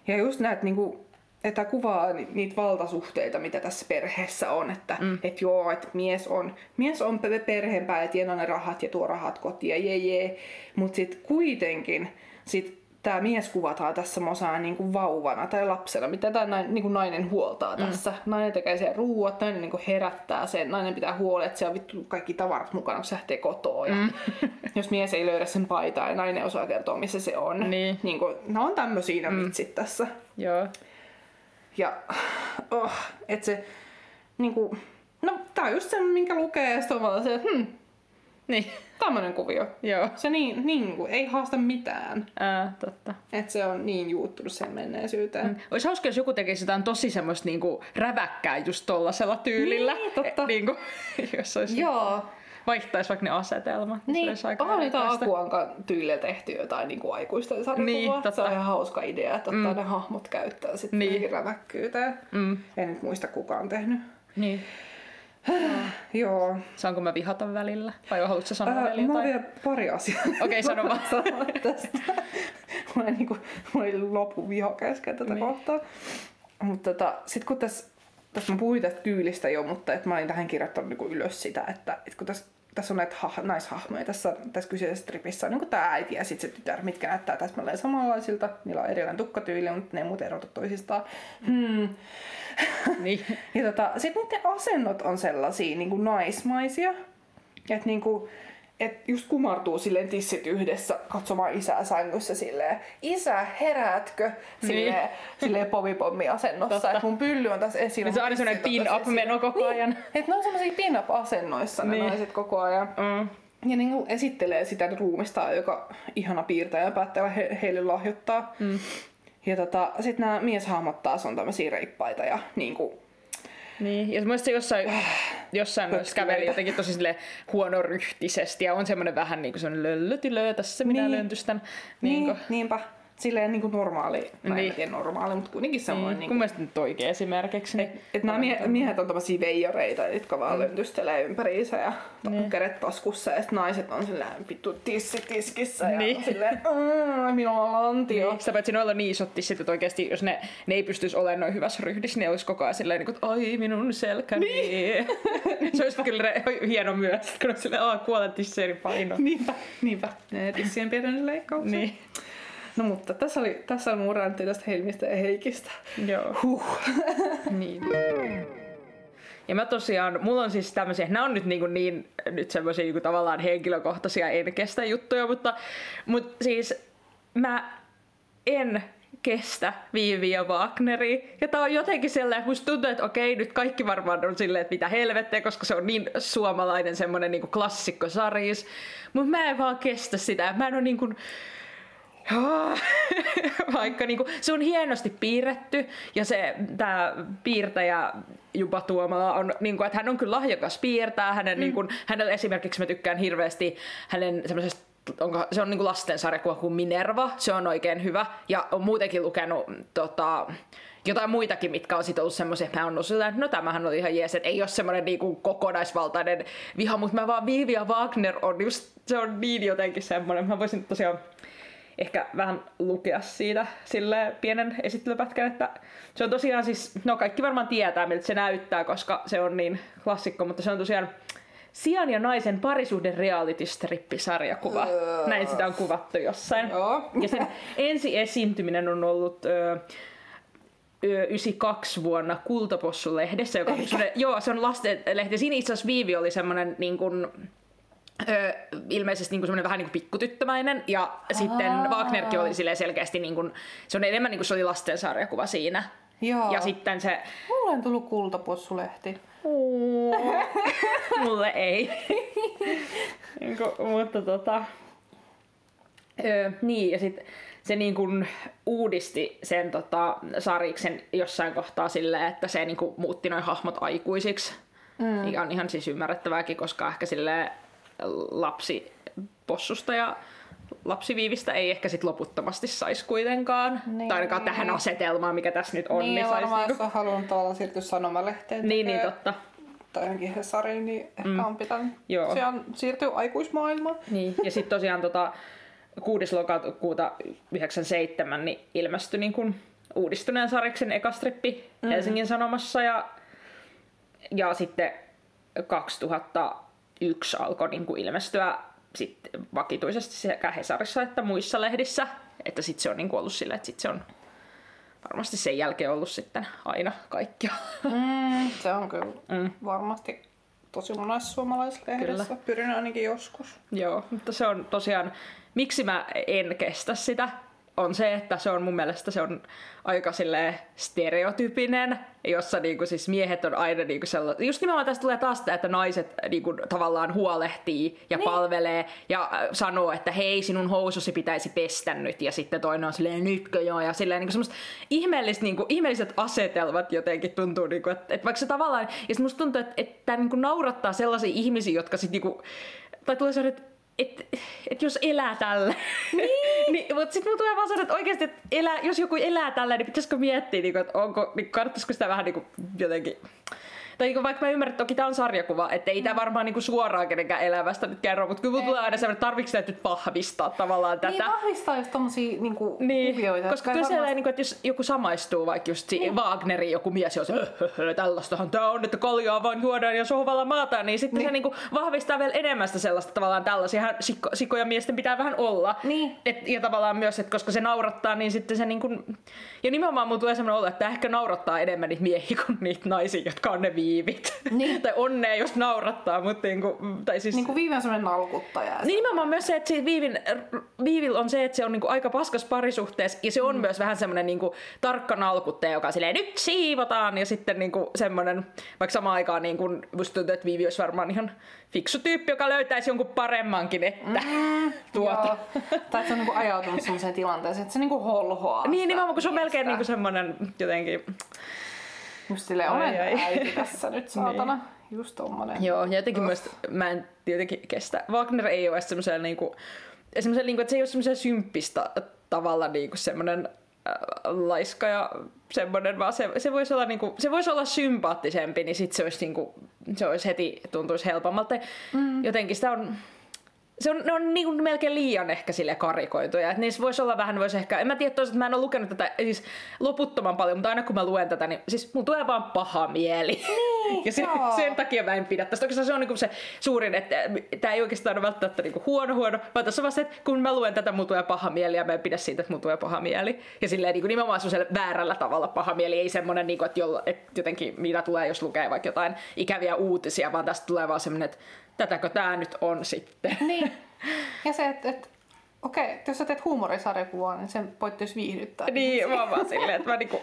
Ja just näet niinku, että kuvaa ni- niitä valtasuhteita, mitä tässä perheessä on, että mm. et joo, että mies on, mies on pe- perheenpää ja tienaa ne rahat ja tuo rahat kotiin ja jee jee, mutta sitten kuitenkin sit tämä mies kuvataan tässä semmoisena niin vauvana tai lapsena, mitä tämä nainen, niin nainen huoltaa mm. tässä. Nainen tekee sen ruuat, nainen niin herättää sen, nainen pitää huolen, että siellä on vittu kaikki tavarat mukana, kun se lähtee kotoa. Ja Mm. (laughs) jos mies ei löydä sen paitaa ja nainen osaa kertoa, missä se on. Niin. Niin kuin, nämä on tämmöisiä mm. vitsit tässä. Joo. Ja oh, että se, niin kuin, no tää on just se, minkä lukee ja sitten on vaan se, että hmm, Niin, Tämmönen kuvio. joo. Se niin, niin kuin, ei haasta mitään. Ää, totta. Että se on niin juuttunut sen menneisyyteen. Mm. Olisi hauska, jos joku tekisi jotain tosi semmoista niinku räväkkää just tollasella tyylillä. Niin, totta. E, (laughs) niinku, jos olisi, Joo. vaihtaisi vaikka ne asetelmat. Se Niin, aika onhan erikoista. Akuankan tyylillä tehty jotain niin kuin aikuisten sarjakuvaa. Niin, se totta. on ihan hauska idea, että ottaa mm. ne hahmot käyttää sitten Niin. niin. räväkkyyteen. Mm. En nyt muista kuka on tehnyt. Niin. Joo. Saanko mä vihata välillä? Vai haluatko sanoa Ää, vielä mä oon vielä pari asiaa. Okei, sano vaan. (laughs) tästä. mulla, ei, niinku, mulla ei lopu viho kesken tätä Niin. niin. kohtaa. Mutta tota, sit kun tässä, tässä mä puhuin tästä tyylistä jo, mutta et mä olin tähän kirjoittanut niinku ylös sitä, että et kun tässä, tässä on näitä ha- naishahmoja tässä, tässä kyseisessä stripissä on niin tämä äiti ja sitten se tytär, mitkä näyttää täsmälleen samanlaisilta. Niillä on erilainen tukkatyyli, mutta ne ei muuten erotu toisistaan. Hmm. (laughs) Niin. Ja tota, sitten niiden asennot on sellaisia niin kuin naismaisia. Että niin kuin, et just kumartuu silleen tissit yhdessä katsomaan isää sängyssä silleen, isä, heräätkö? Silleen, niin. silleen povipommi asennossa. Totta. Että mun pylly on tässä esillä. Niin se on aina semmoinen tässä pin-up-meno esillä. koko ajan. Niin. Että ne on semmoisia pin-up-asennoissa ne Niin. naiset koko ajan. Mm. Ja niin kuin esittelee sitä ruumista, joka ihana piirtäjä päättää he, heille lahjoittaa. Mm. Ja tota, sitten nämä mieshahmot taas on tämmöisiä reippaita ja niin kuin, Niin, ja mun se jossain, jossain myös käveli jotenkin tosi sille huonoryhtisesti ja on semmoinen vähän niin kuin semmoinen löllötilö, tässä minä Niin. löntystän. Niin, Niin, niin niinpä. Silleen niin kuin normaali, niin. Niin. en tiedä normaali, mutta kuitenkin semmoinen. niin, Niin mun mielestä nyt oikein esimerkiksi. Niin, et, et nämä mie- miehet on tämmöisiä veijareita, jotka vaan mm. löntystelee ympäriinsä ja Niin. niin. kädet taskussa. Ja naiset on silleen vittu tissitiskissä ja Niin. niin. silleen, "Mm, minulla on lantio. Sitä paitsi noilla on niin isot tissit, että oikeasti jos ne, ne ei pystyisi olemaan noin hyvässä ryhdissä, niin ne olisi koko ajan silleen, niin kuin, että ai minun selkäni. Niin. (laughs) se olisi kyllä re- hieno myös, kun on silleen, aah kuolen tisseeni paino. Niinpä, niinpä. Ne tissien pienen leikkauksen. Niin, No mutta tässä oli, tässä oli mun rantti tästä Helmistä ja Heikistä. joo. Huh. (laughs) Niin. Ja mä tosiaan, mulla on siis tämmöisiä, nämä on nyt niin, kuin niin nyt semmoisia niin tavallaan henkilökohtaisia en kestä juttuja, mutta, mutta siis mä en kestä Viivi ja Wagneri. Ja tää on jotenkin sellainen, että musta tuntuu, että okei, nyt kaikki varmaan on silleen, että mitä helvettiä, koska se on niin suomalainen semmonen niin klassikko saris. Mutta mä en vaan kestä sitä. Mä en ole niin kuin, (laughs) vaikka niinku, se on hienosti piirretty ja se tää piirtäjä Jupa Tuomala on, niinku, että hän on kyllä lahjakas piirtää. Hänen, mm. niinku, hänellä esimerkiksi mä tykkään hirveästi hänen semmoisesta onko, se on niinku lastensarjakuva kuin Minerva, se on oikein hyvä. Ja on muutenkin lukenut tota, jotain muitakin, mitkä on sitten ollut semmoisia, että mä oon ollut no tämähän oli ihan jees, että ei ole semmoinen niinku kokonaisvaltainen viha, mutta mä vaan Viivi ja Wagner on just, se on niin jotenkin semmoinen, mä voisin tosiaan ehkä vähän lukea siitä sille pienen esittelypätkän, että se on tosiaan siis, no kaikki varmaan tietää miltä se näyttää, koska se on niin klassikko, mutta se on tosiaan Sian ja naisen parisuhden reality-strippisarjakuva. Öö. Näin sitä on kuvattu jossain. Joo. Ja sen (laughs) ensi esiintyminen on ollut ö, ö, 92 vuonna Kultapossu-lehdessä, joka on joo, se on lastenlehti. Siinä itse asiassa Viivi oli semmoinen niin kuin, Öö, ilmeisesti niin semmoinen vähän niin kuin pikkutyttömäinen ja sitten Wagnerkin oli silleen selkeästi niin kuin, se on enemmän niin kuin se oli lastensarjakuva siinä. Joo. Ja sitten se, Mulle on tullut kultapossulehti. (laughs) mulle ei. niin kuin, mutta tota, öö, niin ja sitten se niin kuin uudisti sen tota, sariksen jossain kohtaa silleen, että se niin kuin muutti noin hahmot aikuisiksi. Mm. Mikä on ihan siis ymmärrettävääkin, koska ehkä sille lapsi possusta ja lapsiviivistä ei ehkä sit loputtomasti saisi kuitenkaan. Niin. Tai ainakaan tähän asetelmaan, mikä tässä nyt on. Niin, niin varmaan niinku- jos on halunnut tavallaan siirtyä sanomalehteen niin, niin totta. tai johonkin Hesariin, niin ehkä mm. on pitänyt Joo. Se on siirtyy aikuismaailmaan. Niin. Ja sitten tosiaan tota, 6. lokakuuta 97 niin ilmestyi niin kun uudistuneen sariksen ekastrippi mm. Helsingin Sanomassa ja, ja sitten 2001 alkoi niin kuin ilmestyä sit vakituisesti sekä Hesarissa että muissa lehdissä. Että sitten se on niin kuin ollut silleen, että sit se on varmasti sen jälkeen ollut sitten aina kaikkia. Mm, se on kyllä mm. varmasti tosi monessa suomalaislehdessä. Kyllä. Pyrin ainakin joskus. Joo, mutta se on tosiaan, miksi mä en kestä sitä, on se, että se on mun mielestä se on aika silleen stereotypinen, jossa niinku siis miehet on aina niinku sellainen, just nimenomaan tästä tulee taas sitä, että naiset niinku tavallaan huolehtii ja niin. palvelee ja äh, sanoo, että hei sinun housusi pitäisi pestä nyt ja sitten toinen on silleen nytkö joo ja silleen niinku semmoista ihmeellistä, niinku, ihmeelliset asetelmat jotenkin tuntuu, niinku, että, että vaikka se tavallaan, ja musta tuntuu, että, että tämä niinku naurattaa sellaisia ihmisiä, jotka sitten niinku, tai tulee sellainen, että että et jos elää tällä. Niin. (laughs) niin mutta sitten tulee vaan sanoa, että oikeasti, että elää, jos joku elää tällä, niin pitäisikö miettiä, niin kuin, että onko, niin kannattaisiko sitä vähän niin kuin, jotenkin tai niin vaikka mä ymmärrän, että toki tämä on sarjakuva, että ei tämä mm. varmaan niin suoraan kenenkään elämästä nyt kerro, mutta kyllä tulee aina sellainen, että tarvitsetko nyt vahvistaa tavallaan tätä. Niin vahvistaa just tommosia niin kuin niin, kuvioita. Koska kyllä varmasti... niin kuin, että jos joku samaistuu vaikka just niin. Wagnerin joku mies, jos tällaistahan tämä on, että kaljaa vaan juodaan ja sohvalla maataan, niin sitten niin. se niin kuin vahvistaa vielä enemmän sitä sellaista tavallaan tällaisia sikko, sikkoja miesten pitää vähän olla. Niin. Et, ja tavallaan myös, että koska se naurattaa, niin sitten se niin kuin... Ja nimenomaan mun tulee sellainen olo, että ehkä naurattaa enemmän niitä miehiä kuin niitä naisia, jotka on ne viime viivit. Niin. (laughs) tai onnea, jos naurattaa, mutta niinku, tai siis... Niinku viivi on semmoinen nalkuttaja. Niin nimenomaan myös se, että viivin, viivil on se, että se on niinku aika paskas parisuhteessa ja se on mm. myös vähän semmoinen niinku tarkka nalkuttaja, joka silleen nyt siivotaan ja sitten niinku semmoinen, vaikka samaan aikaan niinku, musta tuntuu, että Viivi olisi varmaan ihan fiksu tyyppi, joka löytäisi jonkun paremmankin, että mm, (laughs) tuota. tai se on niinku ajautunut semmoiseen tilanteeseen, että se niinku holhoaa. Niin, nimenomaan, kun se on melkein niinku semmoinen jotenkin Just silleen, olen ai, ai. äiti tässä nyt, (laughs) saatana. niin. Just tommonen. Joo, ja jotenkin myös, mä en jotenkin kestä. Wagner ei ole semmoisen niinku, semmoisen, niinku, että se ei ole semmoisen symppistä tavalla niinku semmoinen äh, laiska ja semmoinen, vaan se, se, voisi olla, niinku, se voisi olla sympaattisempi, niin sit se olisi, niinku, se olisi heti tuntuisi helpommalta. Mm. Jotenkin sitä on, se on, ne on niin kuin melkein liian ehkä sille karikoituja. Että niissä voisi olla vähän, voisi ehkä, en mä tiedä toisaalta, mä en ole lukenut tätä siis loputtoman paljon, mutta aina kun mä luen tätä, niin siis mun tulee vaan paha mieli. Niin, (laughs) ja sen, sen, takia mä en pidä tästä. Oikeastaan se on niin se suurin, että tämä ei oikeastaan ole välttämättä niin huono huono, vaan tässä on vaan se, että kun mä luen tätä, mun tulee paha mieli ja mä en pidä siitä, että mun tulee paha mieli. Ja silleen niin kuin nimenomaan väärällä tavalla paha mieli, ei semmoinen, niin kuin, että, jolla, että jotenkin mitä tulee, jos lukee vaikka jotain ikäviä uutisia, vaan tästä tulee vaan semmoinen, että tätäkö tämä nyt on sitten. Niin. Ja se, että et, okei, okay, jos sä teet huumorisarjakuvaa, niin sen voit viihdyttää. Niin, mä vaan silleen, että mä niinku...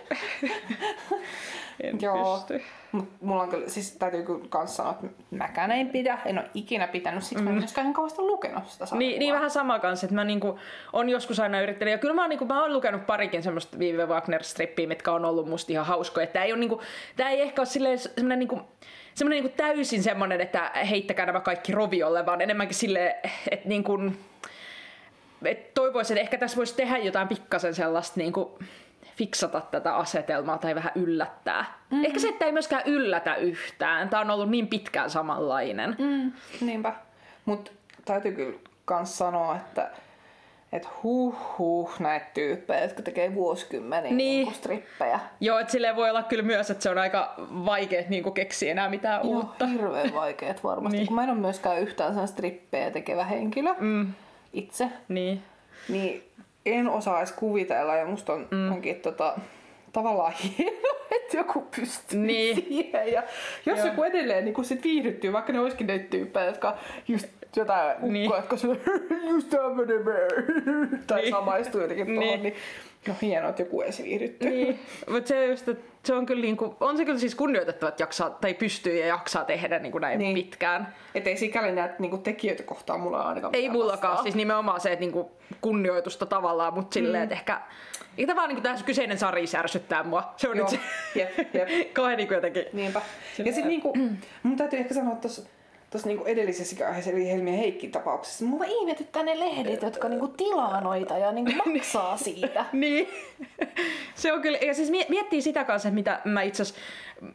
en Joo. pysty. Mut mulla on kyllä, siis täytyy kyllä kans sanoa, että mäkään en pidä, en ole ikinä pitänyt, sit mm. mä en mm. myöskään kauheasti lukenut sitä sarjakuvaa. Niin, niin vähän sama kanssa, että mä niinku, on joskus aina yrittänyt, ja kyllä mä oon, niinku, mä oon lukenut parikin semmoista Viive Wagner-strippiä, mitkä on ollut musta ihan hauskoja, että tää ei, niinku, tää ei ehkä ole silleen semmonen niinku, semmoinen niin täysin semmoinen, että heittäkää nämä kaikki roviolle, vaan enemmänkin sille, että niin että toivoisin, että ehkä tässä voisi tehdä jotain pikkasen sellaista niin kuin, fiksata tätä asetelmaa tai vähän yllättää. Mm-hmm. Ehkä se, että ei myöskään yllätä yhtään. Tämä on ollut niin pitkään samanlainen. Mm, niinpä. Mutta täytyy kyllä myös sanoa, että että huh huh näitä tyyppejä, jotka tekee vuosikymmeniä niin. niin strippejä. Joo, että silleen voi olla kyllä myös, että se on aika vaikea niin keksiä enää mitään Joo, uutta. hirveän vaikeet varmasti, (laughs) niin. kun mä en ole myöskään yhtään sen strippejä tekevä henkilö mm. Itse. Niin. Niin en osaa edes kuvitella ja musta on, mm. onkin tota, tavallaan hienoa, että joku pystyy niin. siihen. Ja jos Joo. joku edelleen niin sit viihdyttyy, vaikka ne olisikin ne tyyppejä, jotka just jotain ukkoa, niin. jotka se (laughs) just tämmönen (laughs) tai niin. samaistuu jotenkin tuohon, niin. niin No hienoa, että joku edes viihdytty. Niin, mutta se, just, että se on kyllä niinku, on se kyllä siis kunnioitettava, että jaksaa, tai pystyy ja jaksaa tehdä niinku näin niin. pitkään. Että ei sikäli näitä niinku tekijöitä kohtaan mulla ainakaan Ei mullakaan, vastaa. siis nimenomaan se, että niinku kunnioitusta tavallaan, mutta silleen, mm. että ehkä eikä vaan niinku tämä kyseinen sari särsyttää mua. Se on Joo. nyt se jep, jep. (laughs) kauhean niinku jotenkin. Niinpä. Ja sitten niinku, mun täytyy ehkä sanoa tuossa tuossa niinku edellisessä aiheessa, eli Helmi ja Heikki tapauksessa, mua ihmetyttää ne lehdet, jotka niinku tilaa noita ja niinku (laughs) maksaa siitä. (laughs) niin. Se on kyllä, ja siis miettii sitä kanssa, mitä mä itse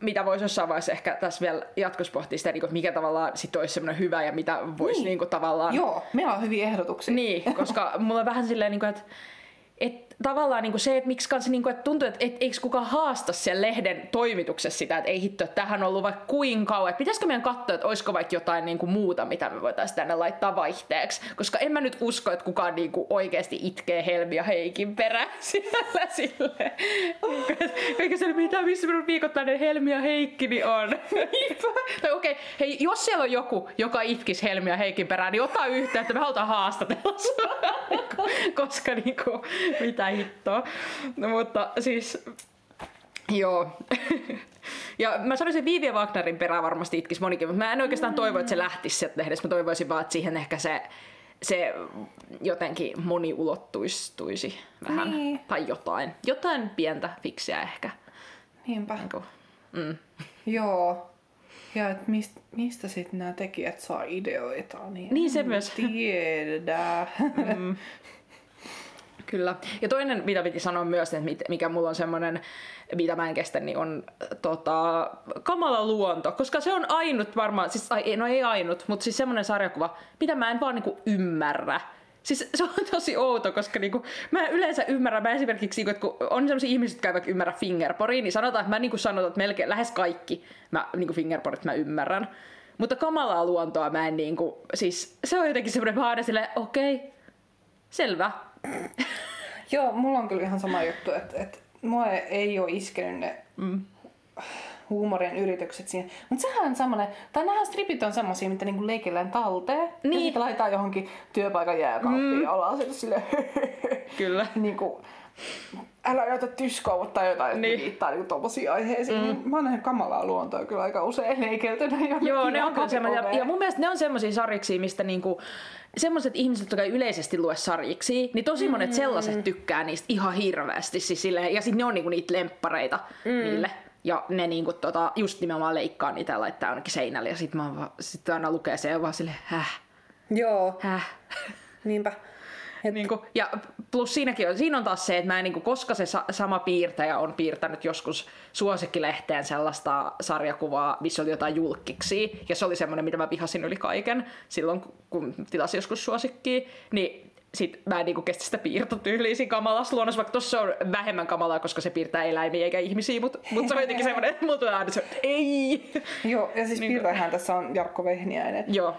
mitä voisi jossain vaiheessa ehkä tässä vielä jatkossa pohtia sitä, niin mikä tavallaan sit olisi semmoinen hyvä ja mitä voisi niin. niin tavallaan... Joo, meillä on hyviä ehdotuksia. Niin, koska mulla on vähän silleen, niin kuin, että tavallaan niinku se, että miksi kanssa niinku, että tuntuu, että et, eikö kukaan haasta siellä lehden toimituksessa sitä, että ei hitto, että tähän on ollut vaikka kuinka kauan, että pitäisikö meidän katsoa, että olisiko vaikka jotain niinku muuta, mitä me voitaisiin tänne laittaa vaihteeksi, koska en mä nyt usko, että kukaan niinku oikeasti itkee Helmi ja Heikin perä (laughs) siellä silleen. Eikä se mitä, missä minun viikoittainen Helmi ja niin on. (laughs) tai okei, okay, hei, jos siellä on joku, joka itkisi Helmi ja Heikin perään, niin ota yhteyttä, me halutaan haastatella (laughs) koska niinku, mitä hittoa. No, mutta siis, joo. (laughs) Ja mä sanoisin, että Vivian Wagnerin perään varmasti itkisi monikin, mutta mä en oikeastaan toivo, että se lähtisi sieltä lehdessä. Mä toivoisin vaan, että siihen ehkä se, se jotenkin moniulottuistuisi vähän. Niin. Tai jotain. Jotain pientä fiksiä ehkä. Niinpä. Niin kuin, mm. (laughs) Joo. Ja et mist, mistä sitten nämä tekijät saa ideoita, niin, Niin se myös. tiedä. (laughs) Mm. Kyllä. Ja toinen, mitä piti sanoa myös, että mikä mulla on semmoinen, mitä mä en kestä, niin on tota, kamala luonto. Koska se on ainut varmaan, siis, ai, no ei ainut, mutta siis semmoinen sarjakuva, mitä mä en vaan niinku ymmärrä. Siis se on tosi outo, koska niinku, mä en yleensä ymmärrän, mä esimerkiksi, niinku, että kun on sellaisia ihmisiä, jotka eivät ymmärrä fingerporia, niin sanotaan, että mä niinku sanotaan, että melkein lähes kaikki mä, niinku fingerporit mä ymmärrän. Mutta kamalaa luontoa mä en niinku, siis se on jotenkin semmoinen, aina silleen, okei, okay, selvä. (laughs) Joo, mulla on kyllä ihan sama juttu, että, että mua ei ole iskenyt ne Mm. huumorin yritykset siihen. Mutta sehän on semmoinen, tai nämä stripit on semmoisia, mitä niinku leikillään talteen. Niin. Ja sitten laitetaan johonkin työpaikan jääkaappiin mm. ja ollaan silleen, (laughs) Kyllä. niinku, älä jätä tyskoa tai jotain, Niin. niin. viittaa niinku tommosia aiheisiin. Mm. Niin mä oon nähnyt kamalaa luontoa kyllä aika usein leikeltynä. Joo, ne on kyllä semmoisia. Ja mun mielestä ne on semmoisia sarjiksi, mistä niinku, semmoiset ihmiset, jotka ei yleisesti lue sarjiksi, niin tosi monet Mm. sellaiset tykkää niistä ihan hirveästi. Siis silleen, ja sitten ne on niinku niitä lemppareita mm. niille. Ja ne niinku tota, just nimenomaan leikkaa niitä ja laittaa jonnekin seinälle. Ja sitten mä vaan, sit aina lukee se ja vaan silleen, häh, Joo, häh. niinpä. Et, Niinku, ja plus siinäkin on, siinä on taas se, että mä en, niinku, koska se sa- sama piirtäjä on piirtänyt joskus suosikkilehteen sellaista sarjakuvaa, missä oli jotain julkkiksi, ja se oli semmoinen, mitä mä vihasin yli kaiken silloin, kun- tilasin joskus suosikkia, niin sit mä en niinku kestä sitä piirtotyyliä siinä kamalassa luonnossa, vaikka tossa on vähemmän kamalaa, koska se piirtää eläimiä eikä ihmisiä, mutta mut se on jotenkin (laughs) semmoinen, että mulla tulee aina se, ei! joo, ja siis Niinku- piirtäjähän tässä on Jarkko Vehniäinen. Joo.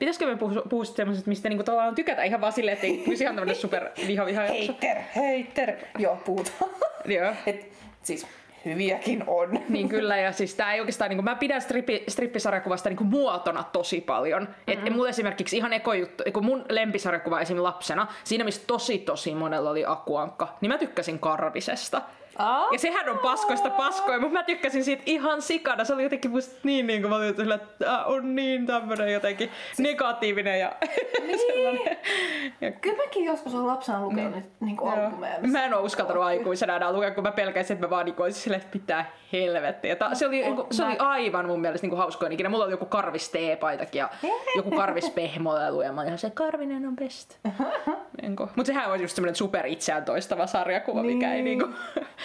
Pitäisikö me puhua, puhua semmoisesta, mistä niinku tavallaan tykätä ihan vaan silleen, ettei tulisi ihan tämmönen super viha viha Heiter, heiter. Joo, puhutaan. Joo. Et, siis hyviäkin on. Niin kyllä, ja siis tää ei oikeastaan, niin mä pidän strippi, strippisarjakuvasta niin muotona tosi paljon. Mm-hmm. Et mulla esimerkiksi ihan eko juttu, kun mun lempisarjakuva esim. lapsena, siinä missä tosi tosi monella oli akuankka, niin mä tykkäsin Karvisesta. Aa. Ja sehän on paskoista paskoja, mutta mä tykkäsin siitä ihan sikana. Se oli jotenkin musta niin, niin kuin mä olin että on niin tämmönen jotenkin negatiivinen ja (laughs) sellainen. Ja Kyllä mäkin joskus olen lapsena lukenut niin. niin Joo. albumeja. Mä en oo uskaltanut aikuisena enää lukea, kun mä pelkäsin, että mä vaan niinku olisin silleen, että pitää helvettiä. Ta- se, oli, niinku, se oli aivan mun mielestä niinku hauskoin ikinä. Mulla oli joku karvis teepaitakin ja joku karvis pehmolelu ja mä olin ihan se karvinen on best. (laughs) Niinku. Mut sehän on just semmonen super itseään toistava sarjakuva, mikä ei Niin. niinku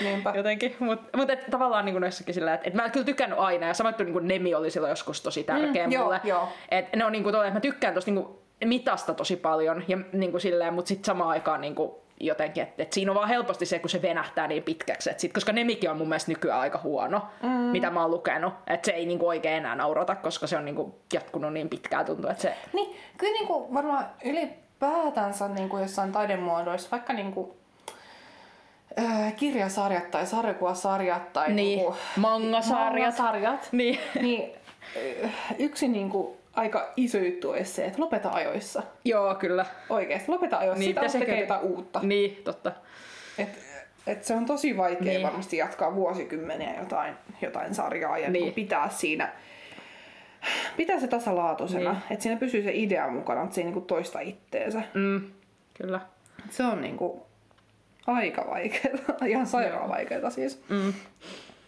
Niinpä. jotenkin. Mut, mut et, tavallaan niinku noissakin sillä, että et mä kyllä tykännyt aina ja samoin niinku Nemi oli silloin joskus tosi tärkeä Mm, joo, mulle. joo. Et ne on niinku tolle, että mä tykkään tosta niinku mitasta tosi paljon, ja niinku silleen, mutta sitten samaan aikaan niinku jotenkin, että et siinä on vaan helposti se, kun se venähtää niin pitkäksi. Et sit, koska Nemikin on mun mielestä nykyään aika huono, mm. mitä mä oon lukenut. Että se ei niinku oikein enää naurata, koska se on niinku jatkunut niin pitkään tuntuu, että se... Niin, kyllä niinku varmaan ylipäätänsä niinku jossain taidemuodoissa, vaikka niinku, äh, kirjasarjat tai sarjakuvasarjat tai Niin, niinku, mangasarjat. mangasarjat, Niin. niin äh, yksi niinku aika iso juttu olisi se, että lopeta ajoissa. Joo, kyllä. Oikeesti, lopeta ajoissa. Niin, Sitä pitäisi tekee jotain uutta. Niin, totta. Et, et se on tosi vaikea Niin. varmasti jatkaa vuosikymmeniä jotain, jotain sarjaa ja Niin. niin. pitää siinä pitää se tasalaatuisena, Niin. että siinä pysyy se idea mukana, että se ei niinku toista itteensä. Mm, kyllä. Se on niinku aika vaikeaa, (laughs) ihan sairaan vaikeaa siis. Mm.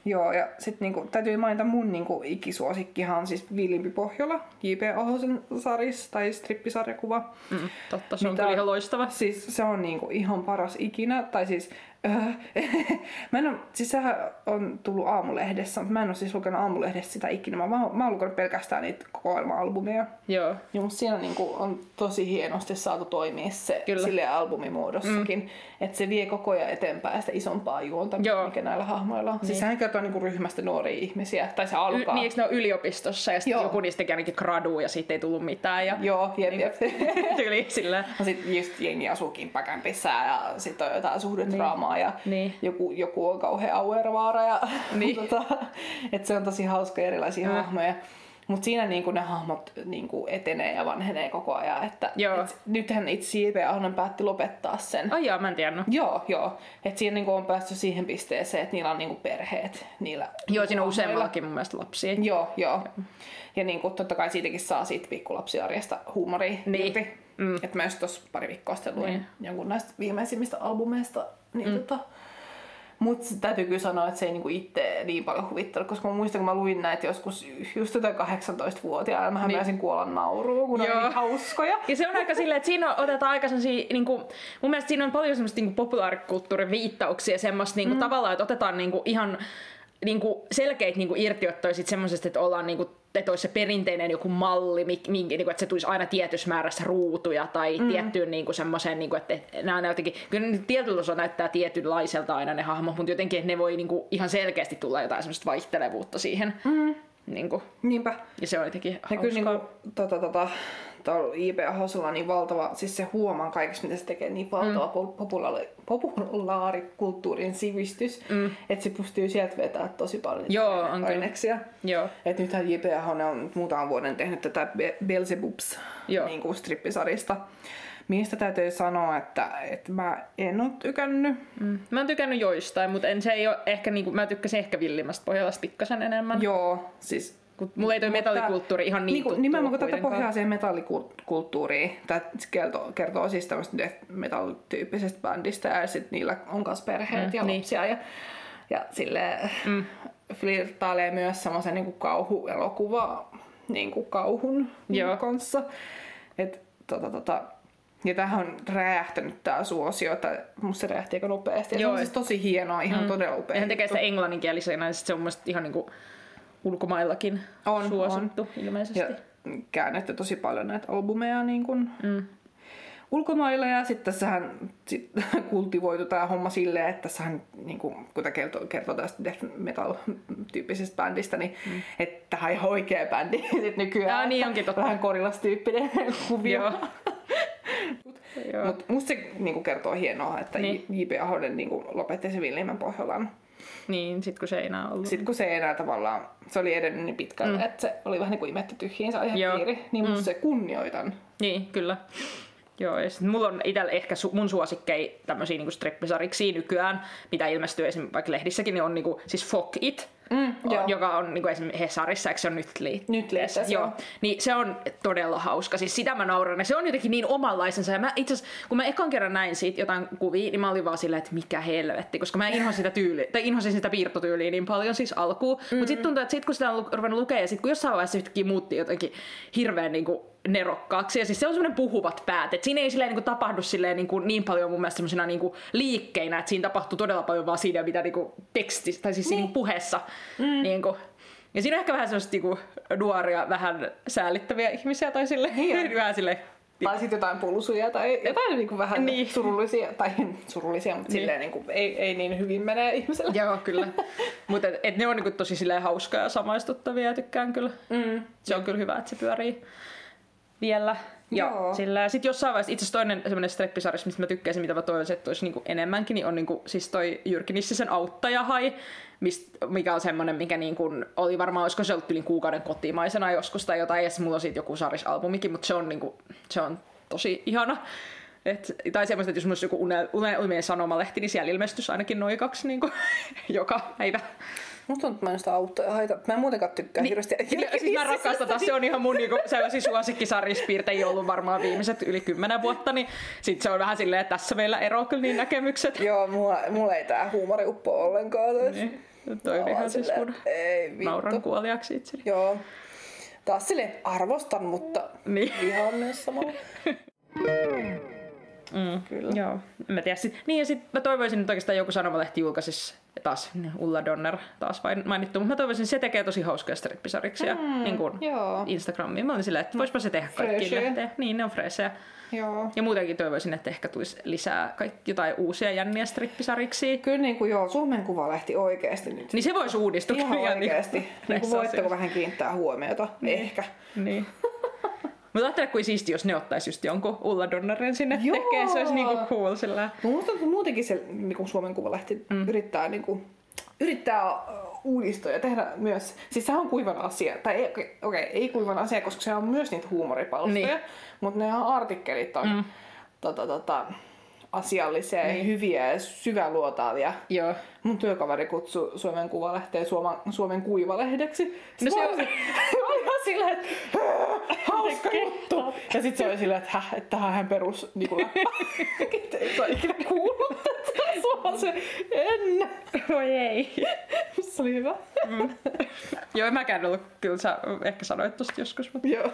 Joo, ja sitten niinku, täytyy mainita mun niinku, ikisuosikkihan siis Vilimpi Pohjola, J.P. Ahosen saris tai strippisarjakuva. Mm, totta, se on Mitä- kyllä ihan loistava. Siis se on niinku ihan paras ikinä, tai siis (laughs) mä en oo, siis sehän on tullut aamulehdessä, mutta mä en oo siis lukenut aamulehdessä sitä ikinä. Mä, mä, mä oon lukenut pelkästään niitä kokoelma-albumeja. Joo. Ja musta siinä niinku on tosi hienosti saatu toimia se Kyllä. sille albumimuodossakin. Mm. Että se vie koko ajan eteenpäin sitä isompaa juonta, Joo. mikä näillä hahmoilla on. Niin. Siis Niin. sehän kertoo niinku ryhmästä nuoria ihmisiä, tai se Y- alkaa. niin, eikö ne ole yliopistossa ja sitten joku niistä teki ainakin gradu ja siitä ei tullut mitään. Ja Joo, jep, jep. (laughs) tyyli sillä. No sit just jengi asuu kimppakämpissä ja sit on jotain suhdedraamaa ja Niin. joku, joku on kauhean auervaara ja Niin. (laughs) tota, et se on tosi hauska erilaisia Mm. hahmoja. Mutta siinä niinku ne hahmot niinku etenee ja vanhenee koko ajan. Että, Joo. Et, nythän itse J.P. Ahonen päätti lopettaa sen. Ai joo, mä en tiennyt. Joo, joo. Että siinä niinku on päästy siihen pisteeseen, että niillä on niinku perheet. Niillä Joo, siinä on useammallakin mun mielestä lapsia. Joo, joo. Ja niin kuin, totta kai siitäkin saa siitä pikkulapsiarjesta huumoria Niin. irti. Mm. Että mä just tossa pari viikkoa sitten luin Niin. jonkun näistä viimeisimmistä albumeista. Niin mm. tota, mutta täytyy kyllä sanoa, että se ei niinku itse niin paljon huvittanut, koska mä muistan, kun mä luin näitä joskus just jotain 18-vuotiaana, mähän Niin. pääsin kuolla nauruun, kun Joo. oli niin hauskoja. Ja se on aika silleen, että siinä otetaan aika sellaisia, niin kuin, mun mielestä siinä on paljon semmoista niin populaarikulttuurin viittauksia semmoista niin kuin, mm. tavallaan, että otetaan niin kuin, ihan niin kuin, selkeitä niin kuin, irtiottoja semmoisesta, että ollaan niin kuin, että olisi se perinteinen joku malli, minkä, niin kuin, että se tulisi aina tietyssä määrässä ruutuja tai mm. tiettyyn niin kuin, semmoiseen, niin kuin, että nämä on jotenkin, kyllä ne tietyllä tasolla näyttää tietynlaiselta aina ne hahmot, mutta jotenkin, että ne voi niin kuin, ihan selkeästi tulla jotain semmoista vaihtelevuutta siihen. Mm. Niin kuin, Niinpä. ja se on jotenkin Ja hauskaa. kyllä niinku, tota, tota, tuolla IP Hosulla niin valtava, siis se huomaan kaikessa mitä se tekee, niin valtava mm. populaari, populaarikulttuurin sivistys, mm. että se pystyy sieltä vetämään tosi paljon Joo, on aineksia. Joo. Et nythän J.P. Ahonen on muutaman vuoden tehnyt tätä Be- Beelzebubs Joo. niin kuin strippisarista. Mistä täytyy sanoa, että, että mä en ole tykännyt. Mm. Mä oon tykännyt joistain, mutta en, se ei ole ehkä, niinku, mä tykkäsin ehkä villimmästä Pohjolasta pikkasen enemmän. Joo, siis Kun mulla ei toi Mutta metallikulttuuri ihan niin niinku, tuttu Nimenomaan kun tätä pohjaiseen metallikulttuuriin, tämä kertoo, kertoo siis tämmöistä death metal-tyyppisestä bändistä ja sitten niillä on myös perheet Mm, ja niin. lapsia ja, ja sille mm. flirtailee myös semmoisen niinku kauhuelokuva niinku kauhun Joo. kanssa. Et, tota, tota, ja tähän on räjähtänyt tää suosio, että musta se räjähti aika nopeasti. Ja se Joo, on siis tosi hienoa, ihan mm. todella upea. Ja hän tekee sitä englanninkielisenä, ja sit se on mun ihan niinku ulkomaillakin On, suosittu ilmeisesti. ja käännetty tosi paljon näitä albumeja niin kuin mm. ulkomailla ja sitten tässähän sit, (laughs) kultivoitu tämä homma silleen, että tässähän niin kuin, kun tämä kertoo, kertoo tästä death metal tyyppisestä bändistä, niin mm. että tämä on ihan oikea bändi (laughs) sit nykyään. Aa, niin onkin totta. Vähän korilastyyppinen (laughs) kuvio. Joo. Mutta musta se niin kuin, kertoo hienoa, että Niin. J.P. Ahonen niin kuin, lopetti se Villimmän Pohjolan. Niin, sit kun se ei enää ollut. Sitten kun se ei enää tavallaan, se oli edennyt niin pitkälle, Mm. että se oli vähän niin kuin imetty tyhjiin se aihepiiri, niin musta se kunnioitan. Niin, kyllä. Joo, ja sit mulla on itsellä ehkä su- mun suosikkei tämmöisiä niinku strippisariksi nykyään, mitä ilmestyy esimerkiksi vaikka lehdissäkin, niin on niinku, siis Fuck It, Mm, joo. joka on niinku esimerkiksi Hesarissa, eikö se on nyt liitteessä? Nyt liitteessä, joo. joo. Niin se on todella hauska. Siis sitä mä nauran. Ja se on jotenkin niin omanlaisensa. Ja mä itse kun mä ekan kerran näin siitä jotain kuvia, niin mä olin vaan silleen, että mikä helvetti. Koska mä inhosin sitä tyyliä, tai inhosin sitä piirtotyyliä niin paljon siis alkuun. Mm-hmm. Mutta sitten tuntuu, että sit kun sitä on ruvennut lukea, ja sitten kun jossain vaiheessa yhtäkkiä muutti jotenkin hirveän niinku nerokkaaksi. Ja siis se on semmoinen puhuvat päät. Et siinä ei silleen niinku tapahdu silleen niinku niin paljon mun mielestä semmoisena niinku liikkeinä, että siinä tapahtuu todella paljon vaan siinä, mitä niinku tekstissä, tai siis niin. niinku puheessa. Mm. Niinku, ja siinä on ehkä vähän semmoista niinku nuoria, vähän säällittäviä ihmisiä tai sille Niin (laughs) vähän sille Tai sitten jotain pulsuja tai jotain niin kuin vähän Niin. niin. surullisia, tai (laughs) surullisia, mutta Niin. niin. silleen niin kuin, ei, ei niin hyvin mene ihmiselle. Joo, kyllä. (laughs) Mutta et, et ne on niinku tosi silleen hauskoja ja samaistuttavia ja tykkään kyllä. Mm. Se on kyllä hyvä, että se pyörii vielä. Ja Joo. sillä sitten jossain vaiheessa, itse asiassa toinen semmoinen streppisarja, mistä mä tykkäisin, mitä mä toivoisin, että olisi niinku enemmänkin, niin on niinku, siis toi Jyrki Nissisen Auttajahai, mist, mikä on semmoinen, mikä niinku, oli varmaan, olisiko se ollut yli kuukauden kotimaisena joskus tai jotain, ja mulla on siitä joku sarisalbumikin, mutta se on, niinku, se on tosi ihana. Et, tai semmoista, että jos mulla olisi joku une, une, unelmien sanomalehti, niin siellä ilmestyisi ainakin noin kaksi niinku, (laughs) joka päivä. Musta tuntuu, että mä en sitä autoja haita. Mä en muutenkaan tykkää niin, hirveästi. (laughs) Siis mä rakastan taas, se on ihan mun niinku, sellaisia suosikkisarjispiirtejä ollut varmaan viimeiset yli kymmenen vuotta, niin sit se on vähän silleen, että tässä meillä eroaa kyllä niin näkemykset. Joo, mulla, mulla ei tää huumori uppo ollenkaan. Niin. Niin, toi oli ihan siis mun Ei nauran kuoliaksi itseni. Joo. Taas sille arvostan, mutta Niin. vihaan myös samalla. (laughs) Mm. Kyllä. Joo, en mä tiedä. Sit, niin ja sitten mä toivoisin, että oikeastaan joku sanomalehti julkaisisi taas Ulla Donner taas vain mainittu, mutta mä toivoisin, että se tekee tosi hauskoja strippisariksia mm, niin kuin joo. Instagramiin. Mä olin silleen, että voispa se tehdä kaikki lehteen. Niin, ne on freesejä. Joo. Ja muutenkin toivoisin, että ehkä tulisi lisää kaikki, jotain uusia jänniä strippisariksi. Kyllä niin kuin joo, Suomen Kuvalehti oikeasti nyt. Niin se voisi uudistua. Ihan oikeasti. Niin, Niin kuin voitteko vähän kiinnittää huomiota? Ehkä. Niin. (laughs) Mutta ajattele, kuin siisti, jos ne ottaisi just jonkun Ulla Donnerin sinne Joo. tekee. Se olisi niinku cool sillä. Musta tuntuu muutenkin se niin kuin Suomen Kuvalehti mm. yrittää, niin kuin, yrittää uudistua ja tehdä myös, siis sehän on kuivan asia, tai ei, okei, okay, ei kuivan asia, koska se on myös niitä huumoripalstoja, niin. mutta ne artikkelit on mm. tota, tota, asiallisia niin. ja hyviä ja syväluotaavia. Joo. Mun työkaveri kutsui Suomen Kuvalehteen Suoma, Suomen Kuivalehdeksi. No se on... oli (laughs) ihan silleen, että hauska juttu. Ja sitten se oli silleen, että häh, (laughs) että tähän hän perus niin kuin Ei ole ikinä kuullut tätä. Se en. Voi ei. Se oli hyvä. Mm. Joo, mäkään ollut, kyllä sä ehkä sanoit tosta joskus. Mutta... Joo. (laughs)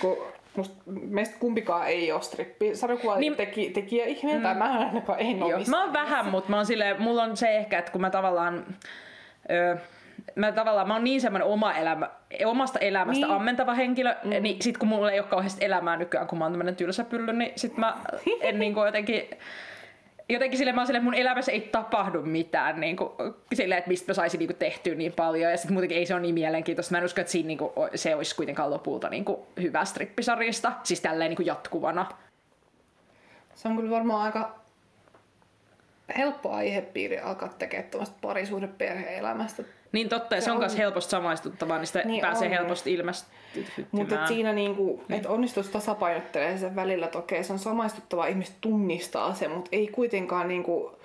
Kun Musta, meistä kumpikaan ei ole strippi sarjakuva niin, teki, tekijä ihminen, mm. tai mä ainakaan en ole Mä oon vähän, mutta mä oon silleen, mulla on se ehkä, että kun mä tavallaan... Öö, mä tavallaan, mä oon niin semmoinen oma elämä, omasta elämästä niin. ammentava henkilö, mm. niin sit kun mulla ei ole kauheasti elämää nykyään, kun mä oon tämmönen tylsä pylly, niin sit mä (laughs) en niinku jotenkin jotenkin sille mä oon sille, mun elämässä ei tapahdu mitään niin kuin, sille, että mistä mä saisin niin kuin, tehtyä niin paljon. Ja sitten muutenkin ei se ole niin mielenkiintoista. Mä en usko, että siinä niin kuin, se olisi kuitenkaan lopulta niin kuin, hyvä strippisarjista. Siis tälleen niin kuin, jatkuvana. Se on kyllä varmaan aika helppo aihepiiri alkaa tekemään tuommoista parisuuden perhe-elämästä niin totta, ja se, se on myös helposti samaistuttavaa, niin sitä niin pääsee on. helposti ilmestymään. Mutta siinä niinku, niin. että onnistus tasapainottelee sen välillä toki, se on samaistuttavaa, ihmiset tunnistaa sen, mutta ei kuitenkaan niinku,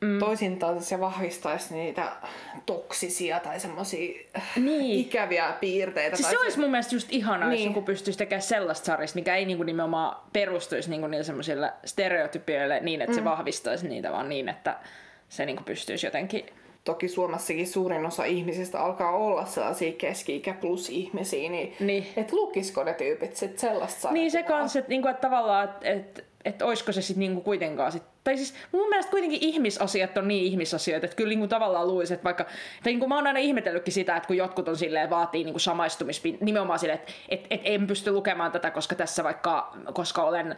mm. toisintaan se vahvistaisi niitä toksisia tai semmoisia niin. ikäviä piirteitä. Siis se olisi mun mielestä just ihanaa, niin. jos joku pystyisi tekemään sellaista sarjasta, mikä ei niinku nimenomaan perustuisi niinku niille semmoisille stereotypioille niin, että mm. se vahvistaisi niitä, vaan niin, että se niinku pystyisi jotenkin toki Suomessakin suurin osa ihmisistä alkaa olla sellaisia keski-ikä plus ihmisiä, niin, niin. että lukisiko ne tyypit sitten sellaista Niin se kanssa, että niinku, et tavallaan, että et, et olisiko se sitten niinku kuitenkaan sit, tai siis mun mielestä kuitenkin ihmisasiat on niin ihmisasioita, että kyllä niinku tavallaan luisi, että vaikka, tai niinku mä oon aina ihmetellytkin sitä, että kun jotkut on silleen, vaatii niinku samaistumispin, nimenomaan silleen, että et, et en pysty lukemaan tätä, koska tässä vaikka, koska olen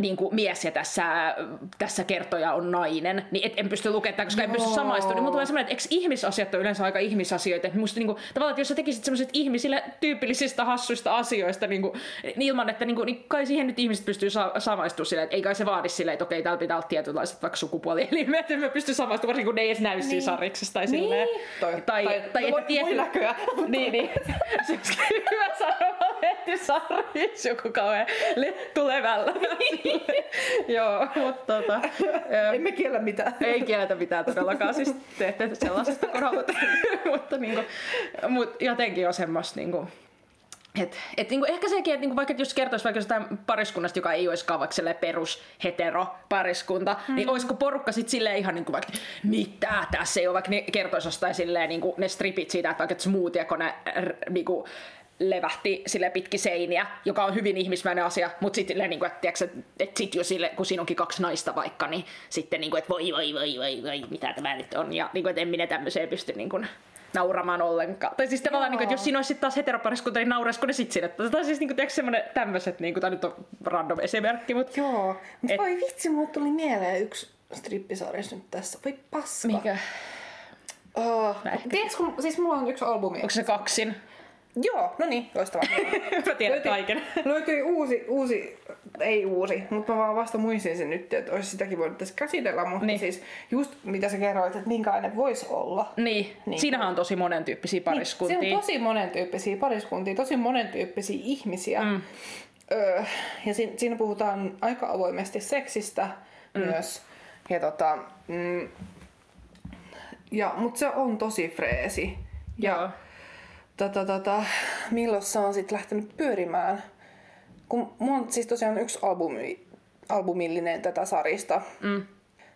niin kuin mies ja tässä, tässä kertoja on nainen, niin et, en pysty lukemaan koska en pysty samaistumaan. Niin mulla tulee semmoinen, että eikö ihmisasiat on yleensä aika ihmisasioita. Että musta niin kuin, tavallaan, että jos sä tekisit semmoiset ihmisille tyypillisistä hassuista asioista niin kuin, niin ilman, että niin, kuin, niin kai siihen nyt ihmiset pystyy sa- samaistumaan silleen, että ei kai se vaadi silleen, että okei, täällä pitää olla tietynlaiset vaikka sukupuolielimet, (laughs) että mä pystyn samaistumaan, varsinkin kun ne ei edes näy niin. siinä sarjiksessa tai silleen. Niin. Tai, tai, tai, tai että tietty... (laughs) niin, niin. Siksi hyvä sanoa, että sarjissa joku kauhean lettulevällä. Joo, mutta tota... Emme kiellä mitään. Ei kielletä mitään todellakaan, siis teette sellaisesta kun haluatte. mutta niinku, mut jotenkin on semmoista niinku, et, et niinku, ehkä sekin, että niinku, vaikka jos kertoisi vaikka jostain pariskunnasta, joka ei olisikaan vaikka perus hetero pariskunta, mm. niin olisiko porukka sitten silleen ihan niinku vaikka, mitä tässä ei ole, vaikka ne kertoisi jostain silleen niinku, ne stripit siitä, että vaikka smoothie, kun ne r, niinku, levähti sille pitki seiniä, joka on hyvin ihmismäinen asia, mutta sitten niin kuin, että, että, että sit jo sille, kun siinä onkin kaksi naista vaikka, niin sitten niin kuin, että voi voi voi voi voi, mitä tämä nyt on, ja niin kuin, että en minä tämmöiseen pysty niin kuin, nauramaan ollenkaan. Tai siis tavallaan, niin kuin, että jos siinä olisi sitten taas heteropariskunta, niin nauraisiko ne sitten sinne? Tai siis niin kuin, tiedätkö semmoinen tämmöiset, niin kuin, tämä nyt on random esimerkki, mutta... Joo, mutta voi vitsi, mulle tuli mieleen yksi strippisarjas nyt tässä. Voi paska. Mikä? Oh, tiedätkö, siis mulla on yksi albumi. Onko se kaksin? Joo, no niin, loistavaa. (laughs) mä tiedän löytyi, kaiken. löytyi uusi, uusi, ei uusi, mutta mä vaan vasta muistin sen nyt, että olisi sitäkin voinut tässä käsitellä, mutta niin. siis just mitä sä kerroit, että minkälainen voisi olla. Niin, niin siinähän on tosi monen tyyppisiä pariskuntia. Niin, on tosi monen tyyppisiä pariskuntia, tosi monen tyyppisiä ihmisiä. Mm. Öö, ja siinä, siinä puhutaan aika avoimesti seksistä mm. myös. Ja tota, mm, ja, mutta se on tosi freesi. Ja, Joo tota, tota, milloin se on sitten lähtenyt pyörimään. Kun mulla on siis tosiaan yksi albumi, albumillinen tätä sarista. Mm.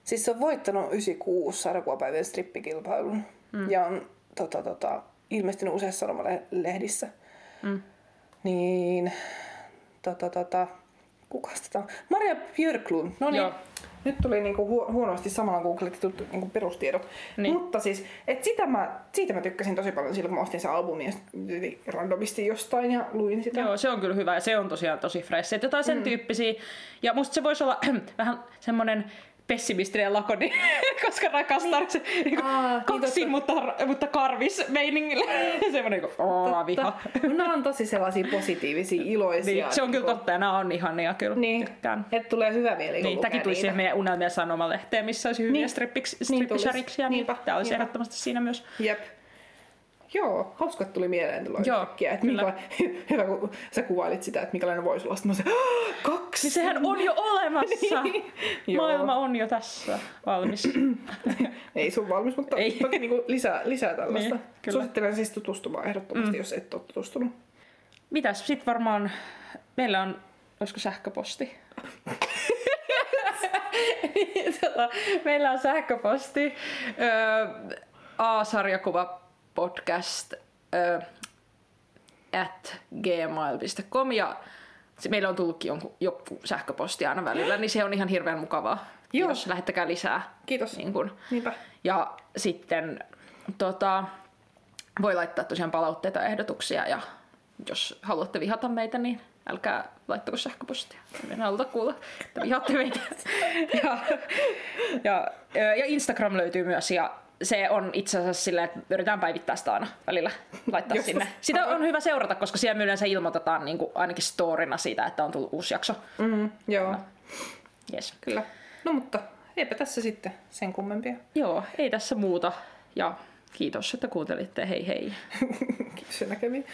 Siis se on voittanut 96 sarjakuvapäivän strippikilpailun. Mm. Ja on tota, tota, ilmestynyt useissa sanomalehdissä. Mm. Niin, tota, tota, kuka sitä on? Maria Björklund. No niin, nyt tuli niinku hu- huonosti samalla googlettu niinku perustiedot. Niin. Mutta siis, et sitä mä, siitä mä tykkäsin tosi paljon silloin, kun mä ostin sen albumin randomisti jostain ja luin sitä. Joo, se on kyllä hyvä ja se on tosiaan tosi fresh. Että jotain sen mm. tyyppisiä. Ja musta se voisi olla (clears throat) vähän semmonen pessimistinen lakoni, (laughs) koska rakastaa se niin Aa, niin kaksi, totta. mutta, mutta karvis meiningillä. Semmoinen niin (laughs) kuin, viha. Totta. Nämä on tosi sellaisia positiivisia, iloisia. Niin, se on kyllä niinku- totta ja nämä on ihania kyllä. Niin, Tykkään. että tulee hyvä mieli, Niin, tämäkin tulisi siihen meidän unelmien sanomalehteen, missä olisi hyviä Niin. niin. strippiksi, Niin niin tämä olisi ehdottomasti siinä myös. Jep. Joo, hauska, että tuli mieleen tulla Joo, yhtäkkiä, että minkä, (laughs) hyvä, kun sä kuvailit sitä, että minkälainen voisi olla. Sitten mä se, kaksi! Niin sehän on jo olemassa. (laughs) Niin. Maailma on jo tässä valmis. (clears throat) Ei sun valmis, mutta Ei. toki niin lisää, lisää tällaista. Niin, kyllä. Suosittelen siis tutustumaan ehdottomasti, mm. jos et ole tutustunut. Mitäs sitten varmaan, meillä on, olisiko sähköposti? (laughs) tota, meillä on sähköposti. Öö, A-sarjakuva podcast at gmail.com ja meillä on tullutkin jonkun, joku sähköposti aina välillä, niin se on ihan hirveän mukavaa. Joo. Jos lähettäkää lisää. Kiitos. Niin kun. Niinpä. Ja sitten tota, voi laittaa tosiaan palautteita ja ehdotuksia ja jos haluatte vihata meitä, niin älkää laittako sähköpostia. En haluta kuulla, että vihaatte meitä. (laughs) ja, ja, ja Instagram löytyy myös ja se on itse asiassa silleen, että yritetään päivittää sitä aina välillä laittaa Joskus. sinne. Sitä on hyvä seurata, koska siellä yleensä ilmoitetaan niin kuin ainakin storina siitä, että on tullut uusi jakso. Mm, joo, Yes. kyllä. No mutta eipä tässä sitten sen kummempia. Joo, ei tässä muuta. Ja kiitos, että kuuntelitte. Hei hei. (laughs) Kiitos ja näkemiin.